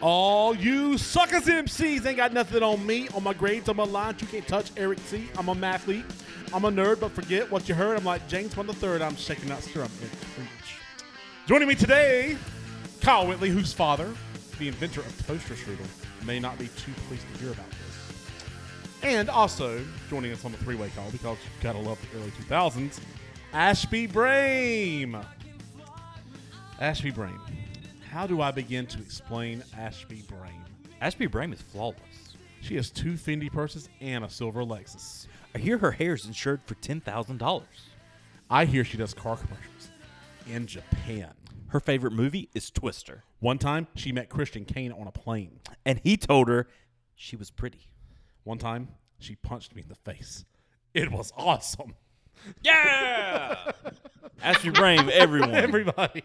All you suckers MCs ain't got nothing on me. On my grades, on my lines, you can't touch Eric C. I'm a mathlete. I'm a nerd, but forget what you heard. I'm like James Bond the third. I'm shaking that stirrup. Joining me today, Kyle Whitley, whose father, the inventor of Toaster Strudel, may not be too pleased to hear about this. And also joining us on the three-way call because you gotta love the early 2000s, Ashby Brame. Ashby Brame. How do I begin to explain Ashby Brame? Ashby Brame is flawless. She has two Fendi purses and a silver Lexus. I hear her hair is insured for ten thousand dollars. I hear she does car commercials in Japan. Her favorite movie is Twister, One time, she met Christian Kane on a plane. and he told her she was pretty. One time, she punched me in the face. It was awesome. Yeah, After your brain, everyone. Everybody.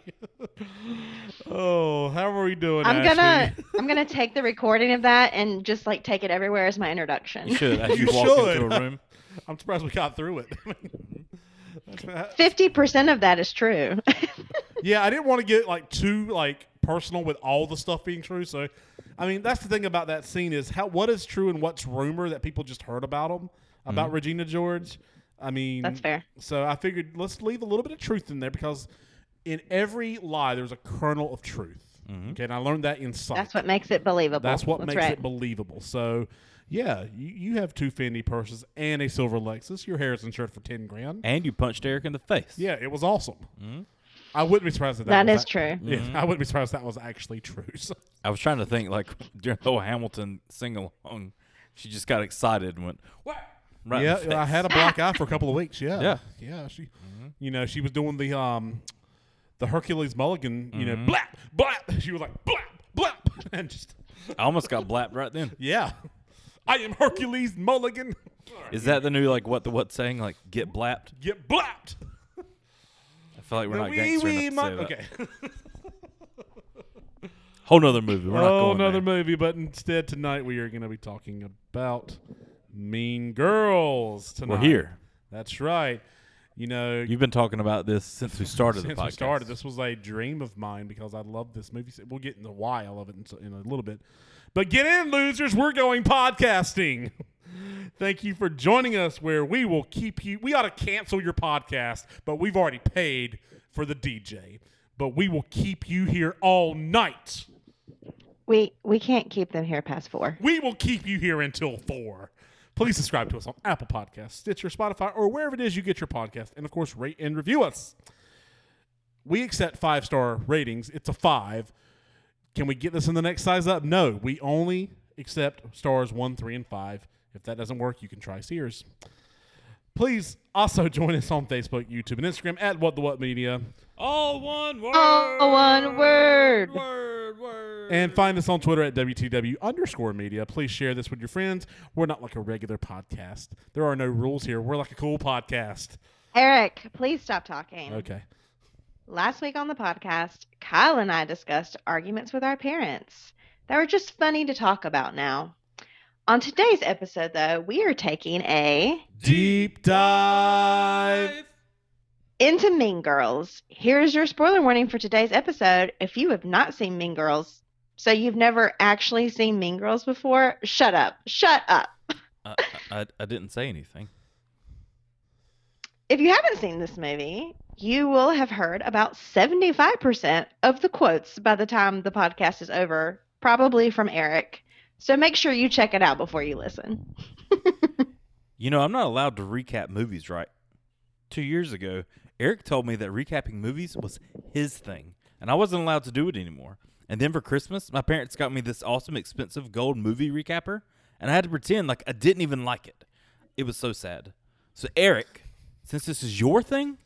oh, how are we doing? I'm Ashby? gonna I'm gonna take the recording of that and just like take it everywhere as my introduction. you should. As you, You walk should. into a room, I'm surprised we got through it. Fifty percent of that is true. yeah, I didn't want to get like too like personal with all the stuff being true. So, I mean, that's the thing about that scene is how what is true and what's rumor that people just heard about them about mm-hmm. Regina George. I mean, That's fair. So I figured let's leave a little bit of truth in there because in every lie there's a kernel of truth. Mm-hmm. Okay, and I learned that in psych. That's what makes it believable. That's what makes right. it believable. So, yeah, you, you have two Fendi purses and a silver Lexus. Your hair is insured for ten grand. and you punched Eric in the face. Yeah, it was awesome. Mm-hmm. I wouldn't be surprised if that, That was is ac- true. Yeah, mm-hmm. I wouldn't be surprised if that was actually true. So, I was trying to think like during the whole Hamilton sing along, she just got excited and went what? Right yeah, I had a black eye for a couple of weeks. Yeah, Yeah. yeah. She, you know, she was doing the um, the Hercules Mulligan. You know, blap blap. She was like blap blap, and just I almost got blapped right then. yeah. I am Hercules Mulligan. Is that the new like what the what saying like get blapped? Get blapped. I feel like we're not gangster wee enough to mon- say that. Okay. Whole nother movie. We're not oh, going another movie, but instead tonight we are going to be talking about Mean Girls. Tonight, We're here. That's right. You know, You've been talking about this since we started since the podcast. we started, this was a dream of mine because I love this movie. We'll get into why I love it in, so- in a little bit. But get in, losers. We're going podcasting. Thank you for joining us where we will keep you. We ought to cancel your podcast, but we've already paid for the DJ. But we will keep you here all night. We we can't keep them here past four. We will keep you here until four. Please subscribe to us on Apple Podcasts, Stitcher, Spotify, or wherever it is you get your podcast. And of course, rate and review us. We accept five star ratings. It's a five. Can we get this in the next size up? No. We only accept stars one, three, and five. If that doesn't work, you can try Sears. Please also join us on Facebook, YouTube, and Instagram at What the What Media. All one word. All one word. Word. Word. And find us on Twitter at WTW underscore media. Please share this with your friends. We're not like a regular podcast. There are no rules here. We're like a cool podcast. Eric, please stop talking. Okay. Last week on the podcast, Kyle and I discussed arguments with our parents that were just funny to talk about now. On today's episode, though, we are taking a Deep dive. Into Mean Girls. Here's your spoiler warning for today's episode. If you have not seen Mean Girls, so you've never actually seen Mean Girls before, shut up. Shut up. I, I, I didn't say anything. If you haven't seen this movie, you will have heard about 75% of the quotes by the time the podcast is over, probably from Eric. So make sure you check it out before you listen. You know, I'm not allowed to recap movies, right? Two years ago, Eric told me that recapping movies was his thing, and I wasn't allowed to do it anymore. And then for Christmas, my parents got me this awesome, expensive gold movie recapper, and I had to pretend like I didn't even like it. It was so sad. So, Eric, since this is your thing,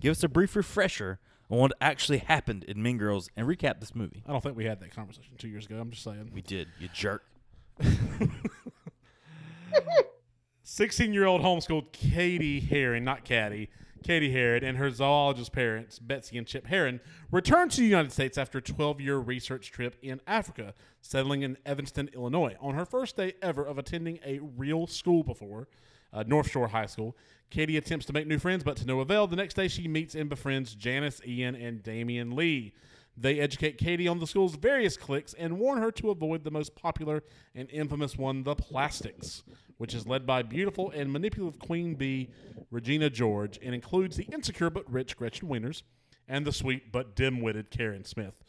give us a brief refresher on what actually happened in Mean Girls and recap this movie. I don't think we had that conversation two years ago. I'm just saying. We did, you jerk. 16 year old homeschooled Katie Heron, not Caddy, Katie Heron, and her zoologist parents, Betsy and Chip Heron, returned to the United States after a 12 year research trip in Africa, settling in Evanston, Illinois. On her first day ever of attending a real school before, uh, North Shore High School, Katie attempts to make new friends, but to no avail. The next day, she meets and befriends Janice, Ian, and Damian Lee. They educate Katie on the school's various cliques and warn her to avoid the most popular and infamous one, the Plastics, which is led by beautiful and manipulative Queen Bee Regina George and includes the insecure but rich Gretchen Wieners and the sweet but dim-witted Karen Smith.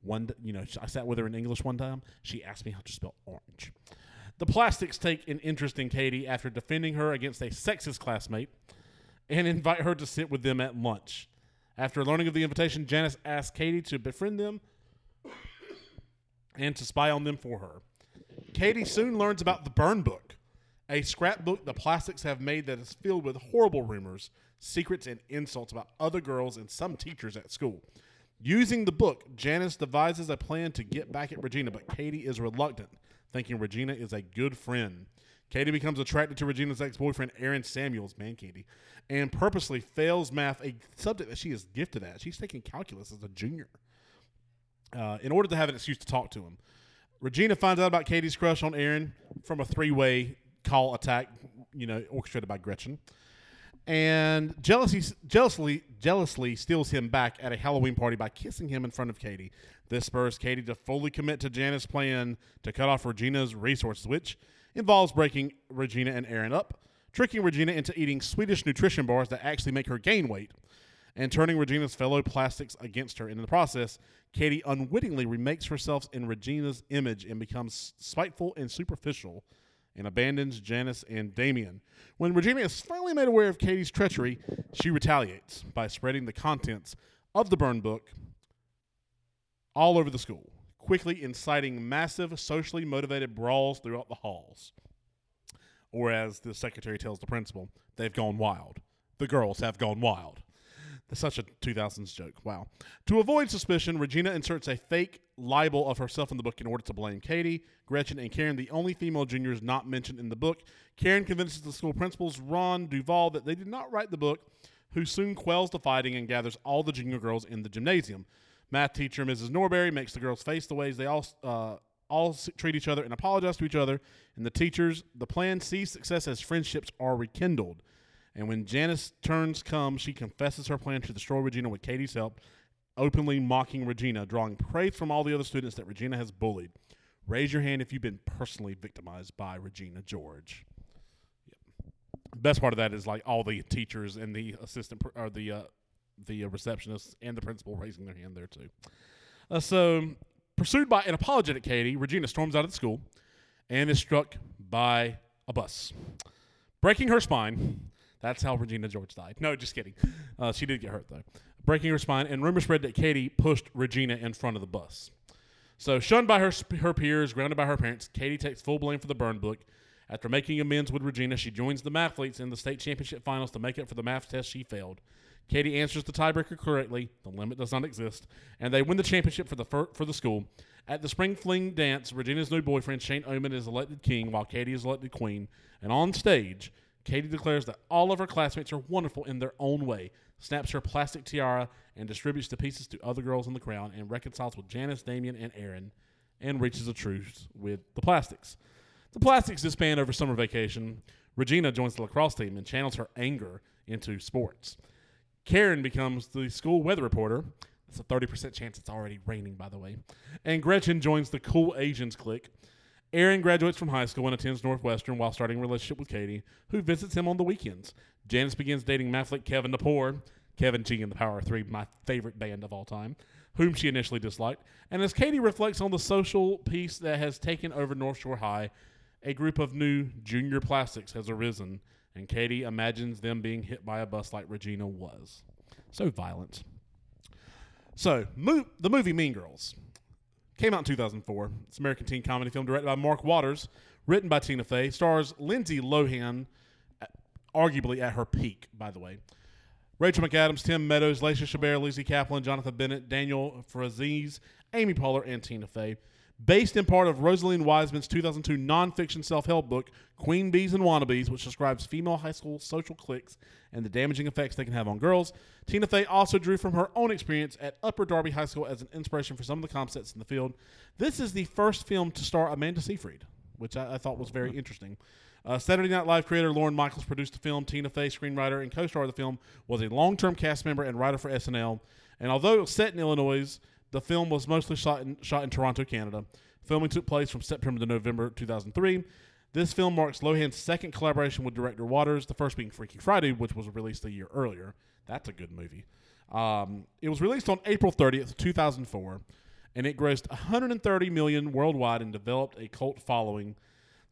One, you know, I sat with her in English one time. She asked me how to spell orange. The Plastics take an interest in Katie after defending her against a sexist classmate and invite her to sit with them at lunch. After learning of the invitation, Janice asks Katie to befriend them and to spy on them for her. Katie soon learns about the Burn Book, a scrapbook the plastics have made that is filled with horrible rumors, secrets, and insults about other girls and some teachers at school. Using the book, Janice devises a plan to get back at Regina, but Katie is reluctant, thinking Regina is a good friend. Katie becomes attracted to Regina's ex boyfriend, Aaron Samuels, man, Katie, and purposely fails math, a subject that she is gifted at. She's taking calculus as a junior uh, in order to have an excuse to talk to him. Regina finds out about Katie's crush on Aaron from a three way call attack, you know, orchestrated by Gretchen. And jealousy, jealously, jealously steals him back at a Halloween party by kissing him in front of Katie. This spurs Katie to fully commit to Janice's plan to cut off Regina's resources, which involves breaking Regina and Aaron up, tricking Regina into eating Swedish nutrition bars that actually make her gain weight, and turning Regina's fellow plastics against her. In the process, Katie unwittingly remakes herself in Regina's image and becomes spiteful and superficial and abandons Janice and Damien. When Regina is finally made aware of Katie's treachery, she retaliates by spreading the contents of the burn book all over the school, quickly inciting massive socially motivated brawls throughout the halls. Or as the secretary tells the principal, they've gone wild. The girls have gone wild. That's such a 2000s joke. Wow. To avoid suspicion, Regina inserts a fake libel of herself in the book in order to blame Katie, Gretchen, and Karen, the only female juniors not mentioned in the book. Karen convinces the school principals, Ron Duvall, that they did not write the book, who soon quells the fighting and gathers all the junior girls in the gymnasium. Math teacher Mrs. Norbury makes the girls face the ways they all uh, all treat each other and apologize to each other. And the teachers, the plan sees success as friendships are rekindled. And when Janice turns come, she confesses her plan to destroy Regina with Katie's help, openly mocking Regina, drawing praise from all the other students that Regina has bullied. Raise your hand if you've been personally victimized by Regina George. Yep. Best part of that is like all the teachers and the assistant pr- or the uh, the uh, receptionists and the principal raising their hand there too. Uh, so, pursued by an apologetic Katie, Regina storms out of the school and is struck by a bus, breaking her spine. That's how Regina George died. No, just kidding. Uh, she did get hurt though, breaking her spine. And rumors spread that Katie pushed Regina in front of the bus. So, shunned by her her peers, grounded by her parents, Katie takes full blame for the burn book. After making amends with Regina, she joins the mathletes in the state championship finals to make up for the math test she failed. Katie answers the tiebreaker correctly. The limit does not exist, and they win the championship for the fir- for the school. At the spring fling dance, Regina's new boyfriend Shane Oman is elected king, while Katie is elected queen. And on stage, Katie declares that all of her classmates are wonderful in their own way, snaps her plastic tiara and distributes the pieces to other girls in the crowd, and reconciles with Janice, Damien, and Aaron, and reaches a truce with the plastics. The plastics disband over summer vacation. Regina joins the lacrosse team and channels her anger into sports. Karen becomes the school weather reporter. That's a 30% chance it's already raining, by the way. And Gretchen joins the cool Asians clique. Aaron graduates from high school and attends Northwestern while starting a relationship with Katie, who visits him on the weekends. Janice begins dating mathlete Kevin DePore, Kevin G and the Power of Three, my favorite band of all time, whom she initially disliked. And as Katie reflects on the social peace that has taken over North Shore High, a group of new junior plastics has arisen, and Katie imagines them being hit by a bus like Regina was. So violent. So, mo- the movie Mean Girls came out in 2004. It's an American teen comedy film directed by Mark Waters, written by Tina Fey, stars Lindsay Lohan, arguably at her peak, by the way. Rachel McAdams, Tim Meadows, Lacey Chabert, Lizzy Caplan, Jonathan Bennett, Daniel Franzese, Amy Poehler, and Tina Fey. Based in part of Rosalind Wiseman's 2002 nonfiction self-help book, Queen Bees and Wannabes, which describes female high school social cliques and the damaging effects they can have on girls, Tina Fey also drew from her own experience at Upper Darby High School as an inspiration for some of the concepts in the field. This is the first film to star Amanda Seyfried, which I, I thought was very interesting. Uh, Saturday Night Live creator Lorne Michaels produced the film. Tina Fey, screenwriter and co-star of the film, was a long-term cast member and writer for SNL. And although set in Illinois, The film was mostly shot in, shot in Toronto, Canada. Filming took place from September to November 2003. This film marks Lohan's second collaboration with director Waters, the first being Freaky Friday, which was released a year earlier. That's a good movie. Um, it was released on April 30th, 2004, and it grossed 130 million worldwide and developed a cult following.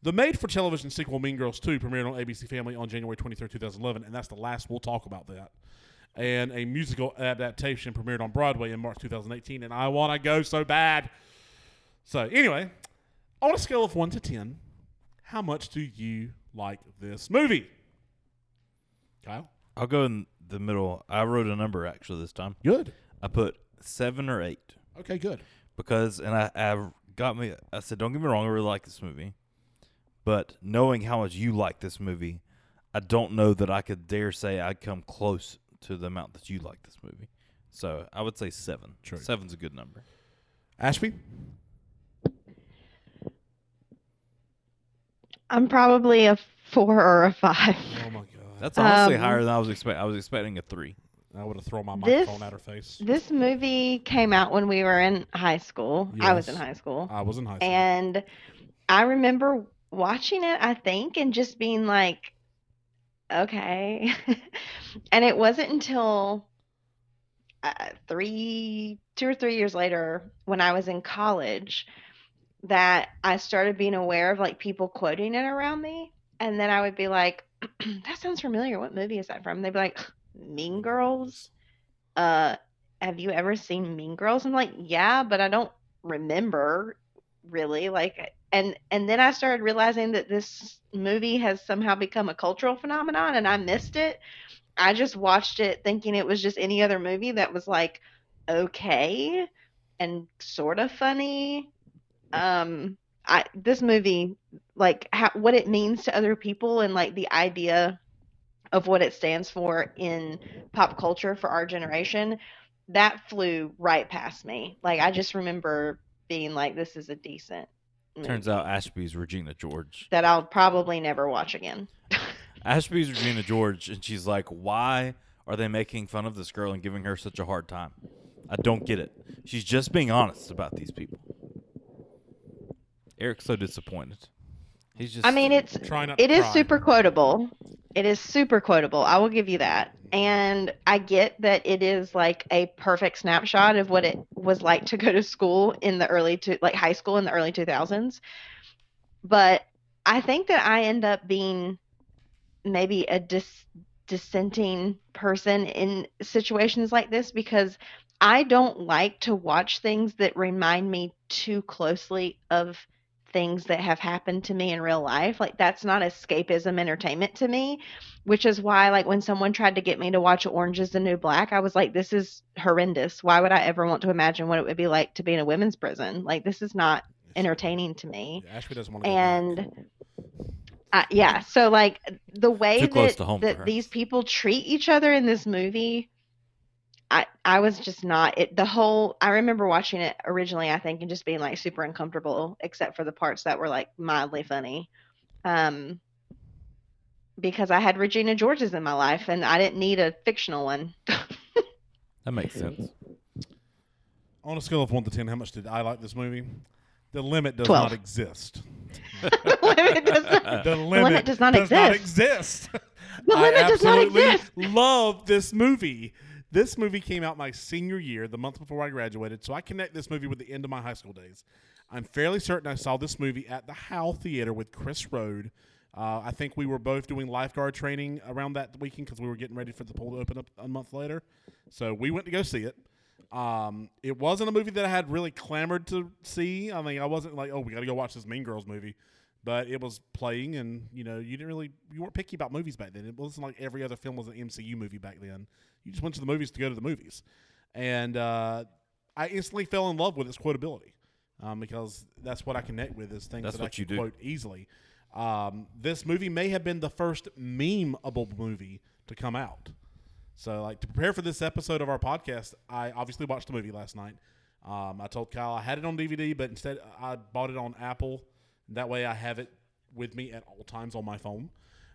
The made-for-television sequel Mean Girls 2 premiered on ABC Family on January 23, 2011, and that's the last we'll talk about that. And a musical adaptation premiered on Broadway in March 2018, and I want to go so bad. So, anyway, on a scale of 1 to 10, how much do you like this movie? Kyle? I'll go in the middle. I wrote a number actually this time. Good. I put seven or eight Okay, good. because, and I, I got me. I said, don't get me wrong, I really like this movie, but knowing how much you like this movie, I don't know that I could dare say I'd come close to the amount that you like this movie. So I would say seven. True. Seven's a good number. Ashby? I'm probably a four or a five. Oh, my God. That's honestly Um, higher than I was expecting. I was expecting a three. I would have thrown my This- microphone at her face. This movie came out when we were in high school. I was in high school. I was in high school. And I remember watching it, I think, and just being like, okay. and it wasn't until uh, three, two or three years later, when I was in college, that I started being aware of like people quoting it around me. And then I would be like, that sounds familiar. What movie is that from? They'd be like, Mean Girls. Uh, have you ever seen Mean Girls? I'm like, yeah, but I don't remember really like and and then I started realizing that this movie has somehow become a cultural phenomenon and I missed it. I just watched it thinking it was just any other movie that was like okay and sort of funny. Um I this movie like how, what it means to other people and like the idea of what it stands for in pop culture for our generation that flew right past me. Like I just remember being like, "This is a decent." Movie Turns out Ashby's Regina George. that I'll probably never watch again. Ashby's Regina George, and she's like, "Why are they making fun of this girl and giving her such a hard time? I don't get it. She's just being honest about these people." Eric's so disappointed. He's just. I mean, it's Try not it to is cry. super quotable. It is super quotable. I will give you that. And I get that it is like a perfect snapshot of what it was like to go to school in the early to like high school in the early 2000s. But I think that I end up being maybe a dis- dissenting person in situations like this because I don't like to watch things that remind me too closely of things that have happened to me in real life. Like that's not escapism entertainment to me, which is why like when someone tried to get me to watch Orange is the New Black, I was like this is horrendous. Why would I ever want to imagine what it would be like to be in a women's prison? Like this is not entertaining to me. Yeah, Ashby doesn't want to. And uh, yeah, so like the way that, that these people treat each other in this movie, I I was just not it. The whole I remember watching it originally, I think, and just being like super uncomfortable, except for the parts that were like mildly funny, um, because I had Regina George's in my life, and I didn't need a fictional one. that makes sense. On a scale of one to ten, how much did I like this movie? The limit does Twelve. not exist. the limit does not, The limit, does not exist. exist. The I limit does not absolutely exist. love this movie. This movie came out my senior year, the month before I graduated, so I connect this movie with the end of my high school days. I'm fairly certain I saw this movie at the Howe Theater with Chris Rode. Uh, I think we were both doing lifeguard training around that weekend because we were getting ready for the pool to open up a month later. So we went to go see it. Um, it wasn't a movie that I had really clamored to see. I mean, I wasn't like, oh, we got to go watch this Mean Girls movie. But it was playing, and you know, you didn't really, you weren't picky about movies back then. It wasn't like every other film was an MCU movie back then. You just went to the movies to go to the movies, and uh, I instantly fell in love with its quotability um, because that's what I connect with is things That's that I you can quote easily. Um, this movie may have been the first meme-able movie to come out. So, like to prepare for this episode of our podcast, I obviously watched the movie last night. Um, I told Kyle I had it on DVD, but instead I bought it on Apple. That way, I have it with me at all times on my phone,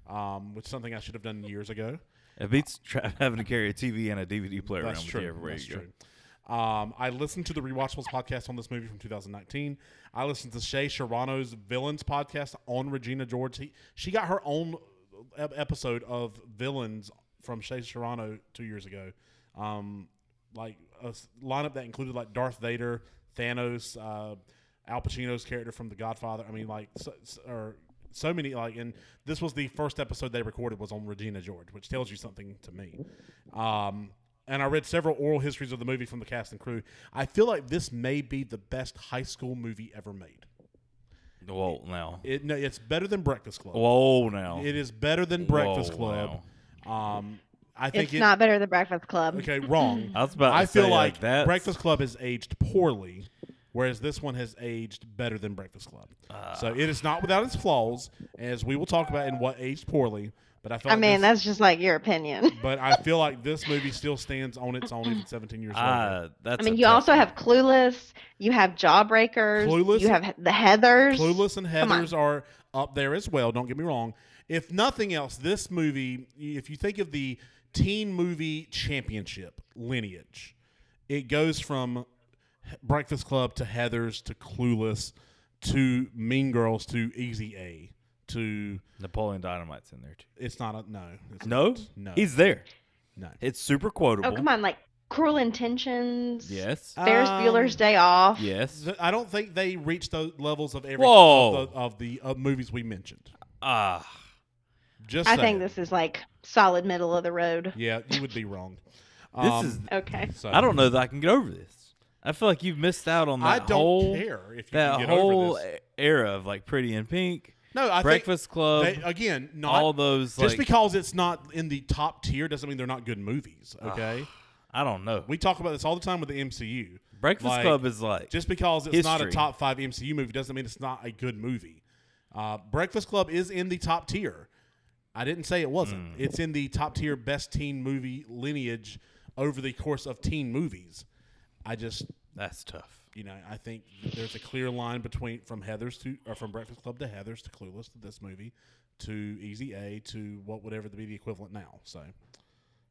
um, which is something I should have done years ago. It beats tra- having to carry a TV and a DVD player around with you everywhere That's you go. true. Um, I listened to the Rewatchables podcast on this movie from 2019. I listened to Shea Serrano's Villains podcast on Regina George. He, she got her own ep- episode of Villains from Shay Serrano two years ago. Um, like a lineup that included like Darth Vader, Thanos, uh, Al Pacino's character from The Godfather. I mean, like, so, so- or so many like, and this was the first episode they recorded was on Regina George, which tells you something to me. Um, and I read several oral histories of the movie from the cast and crew. I feel like this may be the best high school movie ever made. Whoa, now. It no, it's better than Breakfast Club. Whoa, now. It is better than Breakfast Whoa, Club. Um, I think It's it, not better than Breakfast Club. Okay, wrong. I was about I to feel say, like, like, that's- Breakfast Club has aged poorly, whereas this one has aged better than Breakfast Club. Ah. so it is not without its flaws, as we will talk about in what aged poorly. But I feel I like mean, this, that's just like your opinion. But I feel like this movie still stands on its own even 17 years later. Ah, that's I mean, you also one. have Clueless. You have Jawbreakers. Clueless? You have the Heathers. Clueless and Heathers are up there as well. Don't get me wrong. If nothing else, this movie, if you think of the teen movie championship lineage, it goes from Breakfast Club to Heathers to Clueless to Mean Girls to Easy A to Napoleon Dynamite's in there too. it's not a no. It's No, not. no, he's there. no. It's super quotable. Oh, come on. Like Cruel Intentions. Yes. Ferris Um, Bueller's Day Off. yes. I don't think they reached those levels of every Whoa. of the, of the uh, movies we mentioned. Ah, Just I saying. think this is like solid middle of the road. Yeah, you would be wrong. this Um, is. Okay. so- I don't know that I can get over this. I feel like you've missed out on that I don't whole care if you that can get whole over this. era of like Pretty in Pink, No, I Breakfast Club, they, again, not all those. just like, because it's not in the top tier doesn't mean they're not good movies. Okay, I don't know. we talk about this all the time with the MCU. Breakfast like, Club is like Just because it's not a History. top five MCU movie doesn't mean it's not a good movie. Uh, Breakfast Club is in the top tier. I didn't say it wasn't. Hmm. It's in the top tier best teen movie lineage over the course of teen movies. I just that's tough. you know, I think there's a clear line between from Heather's to or from Breakfast Club to Heather's to Clueless to this movie to Easy A to what would ever be the equivalent now. So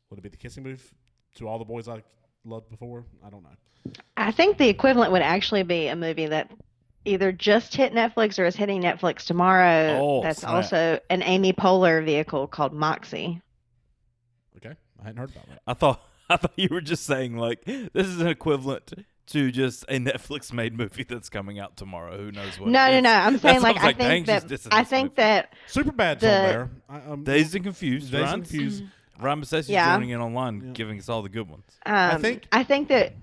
would it be the kissing booth to all the boys I loved before? I don't know. I think the equivalent would actually be a movie that either just hit Netflix or is hitting Netflix tomorrow. Oh, that's snap. also an Amy Poehler vehicle called Moxie. Okay, I hadn't heard about that. I thought I thought you were just saying like this is an equivalent to just a Netflix made movie that's coming out tomorrow. Who knows what? No, it no, is. no. I'm saying what like I I was dang, think that dissing I think movie. that Superbad's The- on there. I, um, Dazed and Confused. Dazed and Ryan's- Confused. Ryan Bassessi's Yeah. joining in online, Yeah. giving us all the good ones. um, think- I think that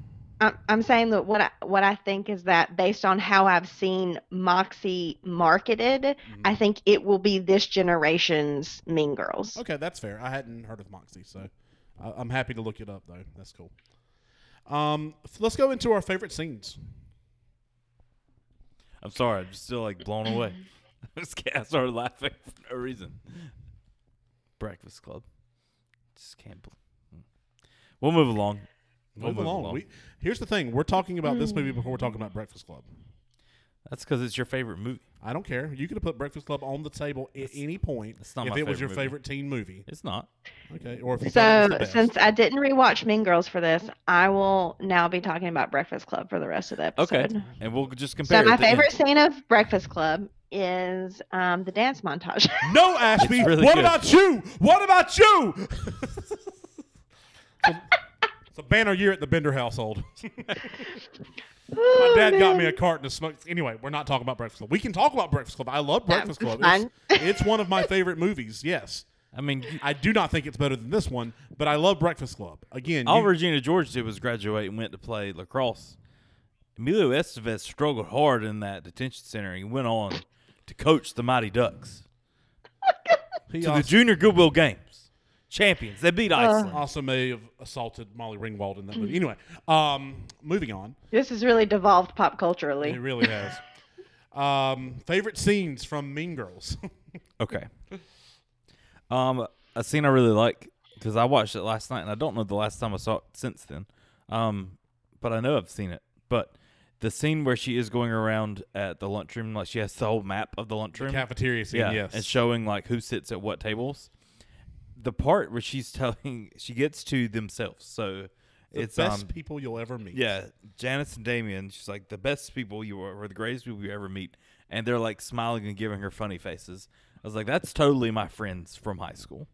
I'm, I'm saying that what I, what I think is that based on how I've seen Moxie marketed, Mm-hmm. I think it will be this generation's Mean Girls. Okay, that's fair. I hadn't heard of Moxie, so I, I'm happy to look it up though. That's cool. Um, f- let's go into our favorite scenes. I'm sorry, I'm still like blown away. I just can't- I started laughing for no reason. Breakfast Club. Just can't. bel- hmm. We'll move along. We'll Move along. We, here's the thing: we're talking about this movie before we're talking about Breakfast Club. That's because it's your favorite movie. I don't care. You could have put Breakfast Club on the table at any point that's not if my it was your favorite movie. favorite teen movie. It's not. Okay, or if you thought it So was the best. since I didn't rewatch Mean Girls for this, I will now be talking about Breakfast Club for the rest of the episode. Okay. episode. And we'll just compare. So my at the end. favorite scene of Breakfast Club is um, the dance montage. no, Ashby. really what good. about you? What about you? it's a banner year at the Bender household. My dad got me a carton of smoke. Anyway, we're not talking about Breakfast Club. We can talk about Breakfast Club. I love Breakfast Club. It's, it's one of my favorite movies. Yes. I mean, I do not think it's better than this one, but I love Breakfast Club. Again, all you- Regina George did was graduate and went to play lacrosse. Emilio Estevez struggled hard in that detention center He went on to coach the Mighty Ducks he to the Junior Goodwill Games. Champions. They beat Iceland. also may have assaulted Molly Ringwald in that movie. Anyway, um, moving on. this has really devolved pop culturally. It really has. um, favorite scenes from Mean Girls. Okay. Um, a scene I really like because I watched it last night and I don't know the last time I saw it since then. Um, but I know I've seen it. But the scene where she is going around at the lunchroom, like she has the whole map of the lunchroom, Cafeteria scene, yeah, yes. and showing like who sits at what tables. The part where she's telling, she gets to themselves. So it's The it's best um, people you'll ever meet. Yeah, Janice and Damien. She's like the best people you were, or the greatest people you ever meet, and they're like smiling and giving her funny faces. I was like, that's totally my friends from high school.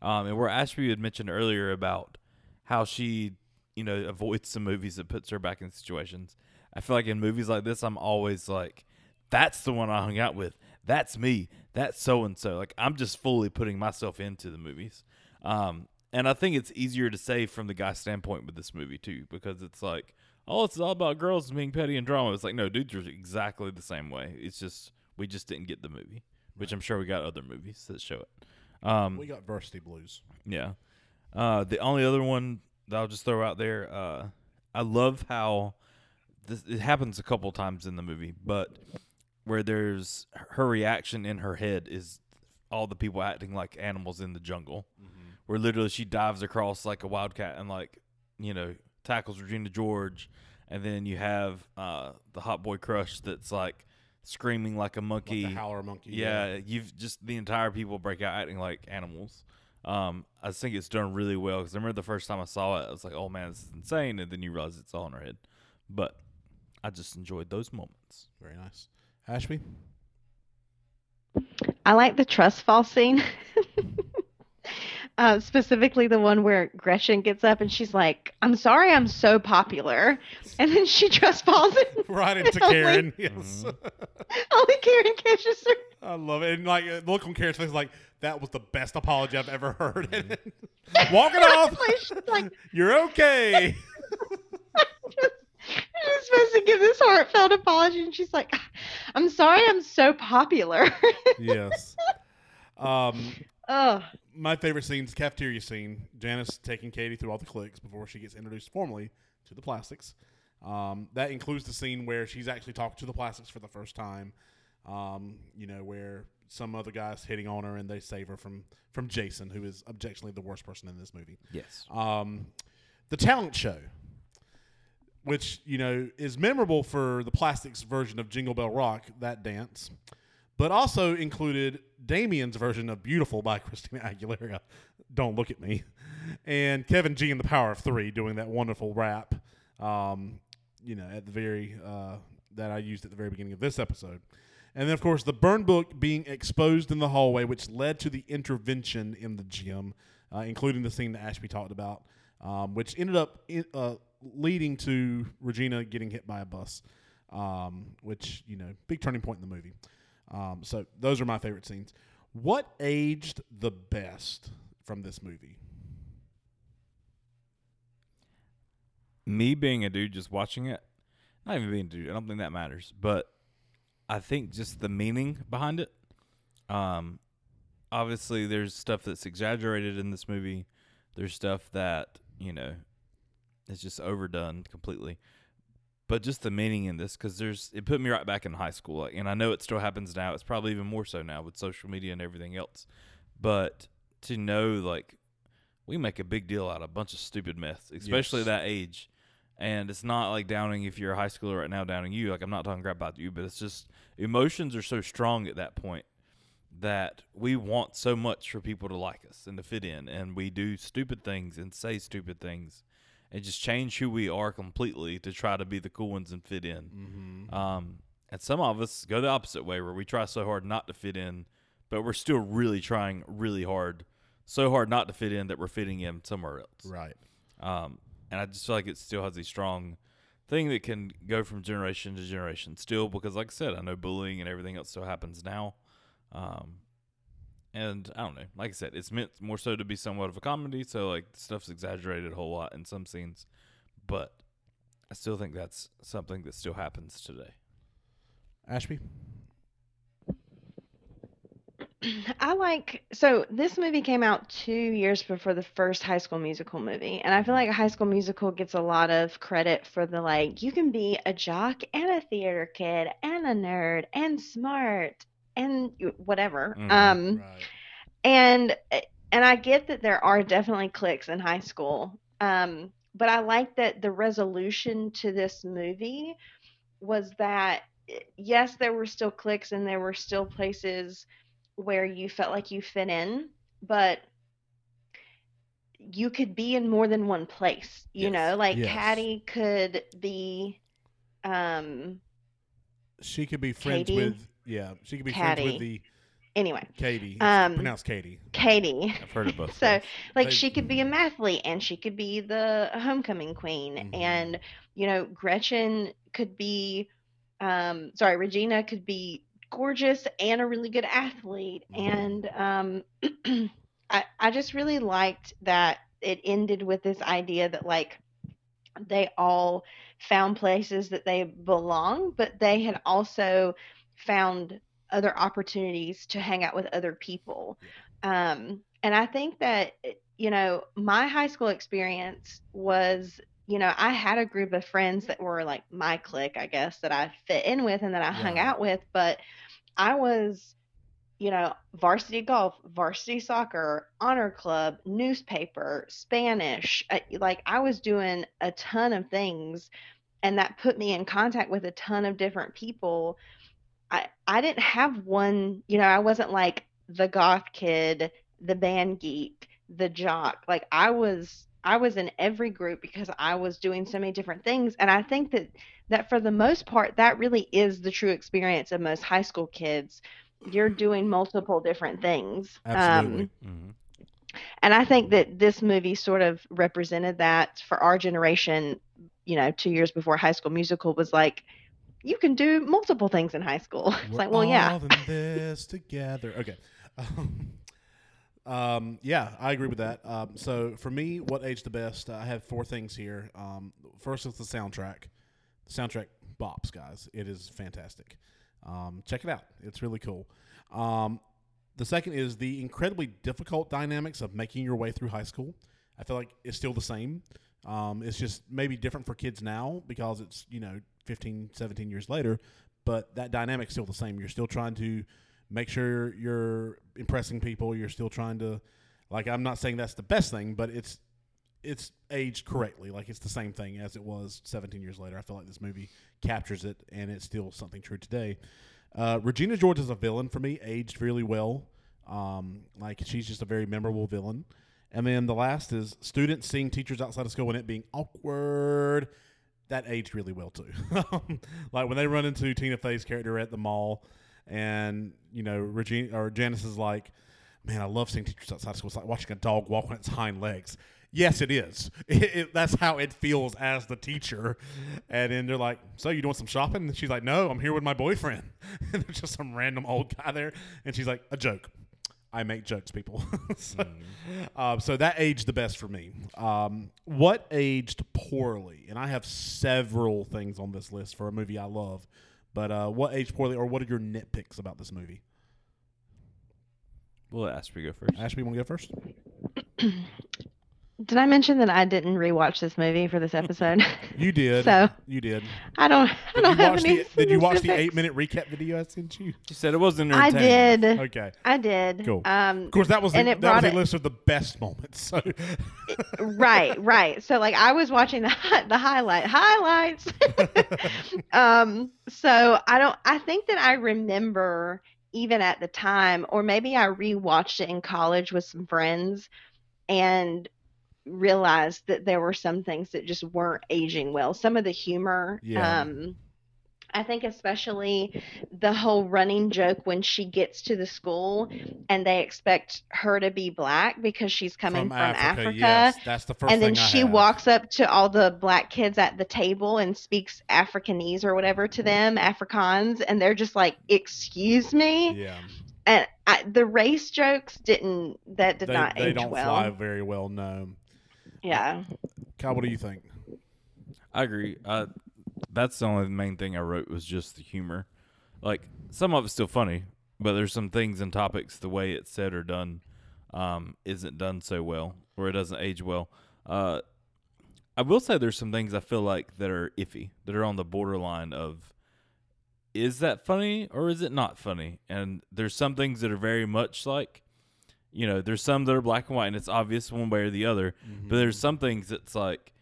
Um, and where Ashby had mentioned earlier about how she, you know, avoids some movies that puts her back in situations. I feel like in movies like this, I'm always like, that's the one I hung out with. That's me. That's so and so. Like I'm just fully putting myself into the movies. Um, and I think it's easier to say from the guy's standpoint with this movie too, because it's like, oh, it's all about girls being petty and drama. It's like, no, dudes are exactly the same way. It's just we just didn't get the movie, which I'm sure we got other movies that show it. Um, We got Varsity Blues. yeah. Uh, the only other one that I'll just throw out there, uh, I love how this it happens a couple times in the movie, but where there's her reaction in her head is all the people acting like animals in the jungle, where literally she dives across like a wildcat and like you know tackles Regina George, and then you have uh, the hot boy crush that's like screaming like a Like monkey. the howler monkey. Yeah, you've just the entire people break out acting like animals. Um, I think it's done really well because I remember the first time I saw it, I was like, "Oh man, this is insane!" And then you realize it's all in her head. But I just enjoyed those moments. Very nice. Ashby? I like the trust fall scene. uh, specifically the one where Gretchen gets up and she's like, I'm sorry I'm so popular. And then she trust falls and Right into Only- Karen. Yes. only Karen catches her. I love it. And like uh, the look on Karen's face like, that was the best apology I've ever heard. Walking off. Like, like, You're okay. She's supposed to give this heartfelt apology, and she's like, "I'm sorry, I'm so popular." yes. Um, oh, my favorite scene is the cafeteria scene. Janice taking Katie through all the clicks before she gets introduced formally to the plastics. Um, that includes the scene where she's actually talking to the plastics for the first time. Um, you know, where some other guy's hitting on her and they save her from from Jason, who is objectionably the worst person in this movie. Yes. Um, the talent show, which you know is memorable for the Plastics version of Jingle Bell Rock, that dance, but also included Damien's version of Beautiful by Christina Aguilera. Don't look at me, and Kevin G and the Power of Three doing that wonderful rap. Um, you know, at the very uh, that I used at the very beginning of this episode. And then, of course, the burn book being exposed in the hallway, which led to the intervention in the gym, uh, including the scene that Ashby talked about, um, which ended up in, uh, leading to Regina getting hit by a bus, um, which, you know, big turning point in the movie. Um, so those are my favorite scenes. What aged the best from this movie? Me being a dude just watching it, not even being a dude, I don't think that matters. But I think just the meaning behind it. Um, obviously, there's stuff that's exaggerated in this movie. There's stuff that you know it's just overdone completely. But just the meaning in this, because there's it put me right back in high school, like, and I know it still happens now. It's probably even more so now with social media and everything else. But to know, like, we make a big deal out of a bunch of stupid myths, especially Yes. that age. And it's not like downing if you're a high schooler right now, downing you. Like I'm not talking crap about you, but it's just emotions are so strong at that point that we want so much for people to like us and to fit in, and we do stupid things and say stupid things, and just change who we are completely to try to be the cool ones and fit in. Mm-hmm. Um, and some of us go the opposite way, where we try so hard not to fit in, but we're still really trying really hard, so hard not to fit in that we're fitting in somewhere else. Right. Um, and I just feel like it still has a strong thing that can go from generation to generation still because like I said, I know bullying and everything else still happens now. Um, and I don't know, like I said, it's meant more so to be somewhat of a comedy, so like stuff's exaggerated a whole lot in some scenes, but I still think that's something that still happens today. Ashby? I like so this movie came out two years before the first High School Musical movie, and I feel like a High School Musical gets a lot of credit for the like you can be a jock and a theater kid and a nerd and smart and whatever. Mhm. Um, Right. and eh, and I get that there are definitely cliques in high school. Um, but I like that the resolution to this movie was that eh, yes, there were still cliques and there were still places where you felt like you fit in, but you could be in more than one place. You Yes. know, like Yes. Caddy could be um She could be friends Katie? with yeah. She could be friends with the anyway, Katie. Um, pronounced Katie. Katie. I've heard it both. So, like They- she could be a mathlete and she could be the homecoming queen Mhm. and you know gretchen could be um sorry regina could be gorgeous and a really good athlete Mhm. and um i i just really liked that it ended with this idea that like they all found places that they belong but they had also found other opportunities to hang out with other people um, and I think that, you know, my high school experience was, you know, I had a group of friends that were like my clique, I guess, that I fit in with and that I hung out with. But I was, you know, varsity golf, varsity soccer, honor club, newspaper, Spanish. Like I was doing a ton of things. And that put me in contact with a ton of different people. I, I didn't have one, you know, I wasn't like the goth kid, the band geek, the jock. Like I was I was in every group because I was doing so many different things and I think that that for the most part that really is the true experience of most high school kids. You're doing multiple different things. Absolutely. Um, Mhm. and I think that this movie sort of represented that for our generation, you know, 2 years before High School Musical was like you can do multiple things in high school. It's We're like, well, yeah. all this together. Okay. Um, um, yeah, I agree with that. Um, so for me, what aged the best? I have four things here. Um, first is the soundtrack. The soundtrack bops, guys. It is fantastic. Um, check it out. It's really cool. Um, the second is the incredibly difficult dynamics of making your way through high school. I feel like it's still the same. Um, it's just maybe different for kids now because it's, you know, 15, 17 years later, but that dynamic's still the same. You're still trying to make sure you're impressing people. You're still trying to, like, I'm not saying that's the best thing, but it's, it's aged correctly. Like it's the same thing as it was 17 years later. I feel like this movie captures it, and it's still something true today. Uh, Regina George is a villain for me, aged really well. Um, like she's just a very memorable villain. And then the last is students seeing teachers outside of school and it being awkward. That aged really well too. Um, like when they run into Tina Fey's character at the mall, and you know Regina or Janice is like, "Man, I love seeing teachers outside of school. It's like watching a dog walk on its hind legs." Yes, it is. It, it, that's how it feels as the teacher. And then they're like, "So you doing some shopping?" And she's like, "No, I'm here with my boyfriend." and there's just some random old guy there, and she's like, "A joke." I make jokes, people. so, um, so that aged the best for me. Um, what aged poorly? And I have several things on this list for a movie I love. But uh, what aged poorly, or what are your nitpicks about this movie? We'll let Asper go first. Ashby, want to go first? Did I mention that I didn't rewatch this movie for this episode? You did. So- you did. I don't. I Did don't you have watch any. the Did you watch the specifics. eight minute recap video I sent you? You said it wasn't I entertaining. did. Okay. I did. Cool. Um, Of course, that was the, And it that was brought a it- list of the best moments. So right, right. So like I was watching the hi- the highlight highlights. um, so I don't. I think that I remember even at the time, or maybe I rewatched it in college with some friends, and realized that there were some things that just weren't aging well. Some of the humor. Yeah. Um, I think especially the whole running joke when she gets to the school and they expect her to be black because she's coming from, Africa. Yes, that's the first and then she walks up to all the black kids at the table and speaks Afrikanese or whatever to them, Afrikaans, and they're just like, "Excuse me." Yeah, And I, the race jokes didn't that did they, not they age don't well. fly very well. No, Yeah. Kyle, what do you think? I agree. Uh, that's the only main thing I wrote was just the humor. Like some of it's still funny, but there's some things and topics the way it's said or done um, isn't done so well, or it doesn't age well. Uh, I will say there's some things I feel like that are iffy, that are on the borderline of is that funny or is it not funny? And there's some things that are very much like, you know, there's some that are black and white and it's obvious one way or the other, but there's some things that's like,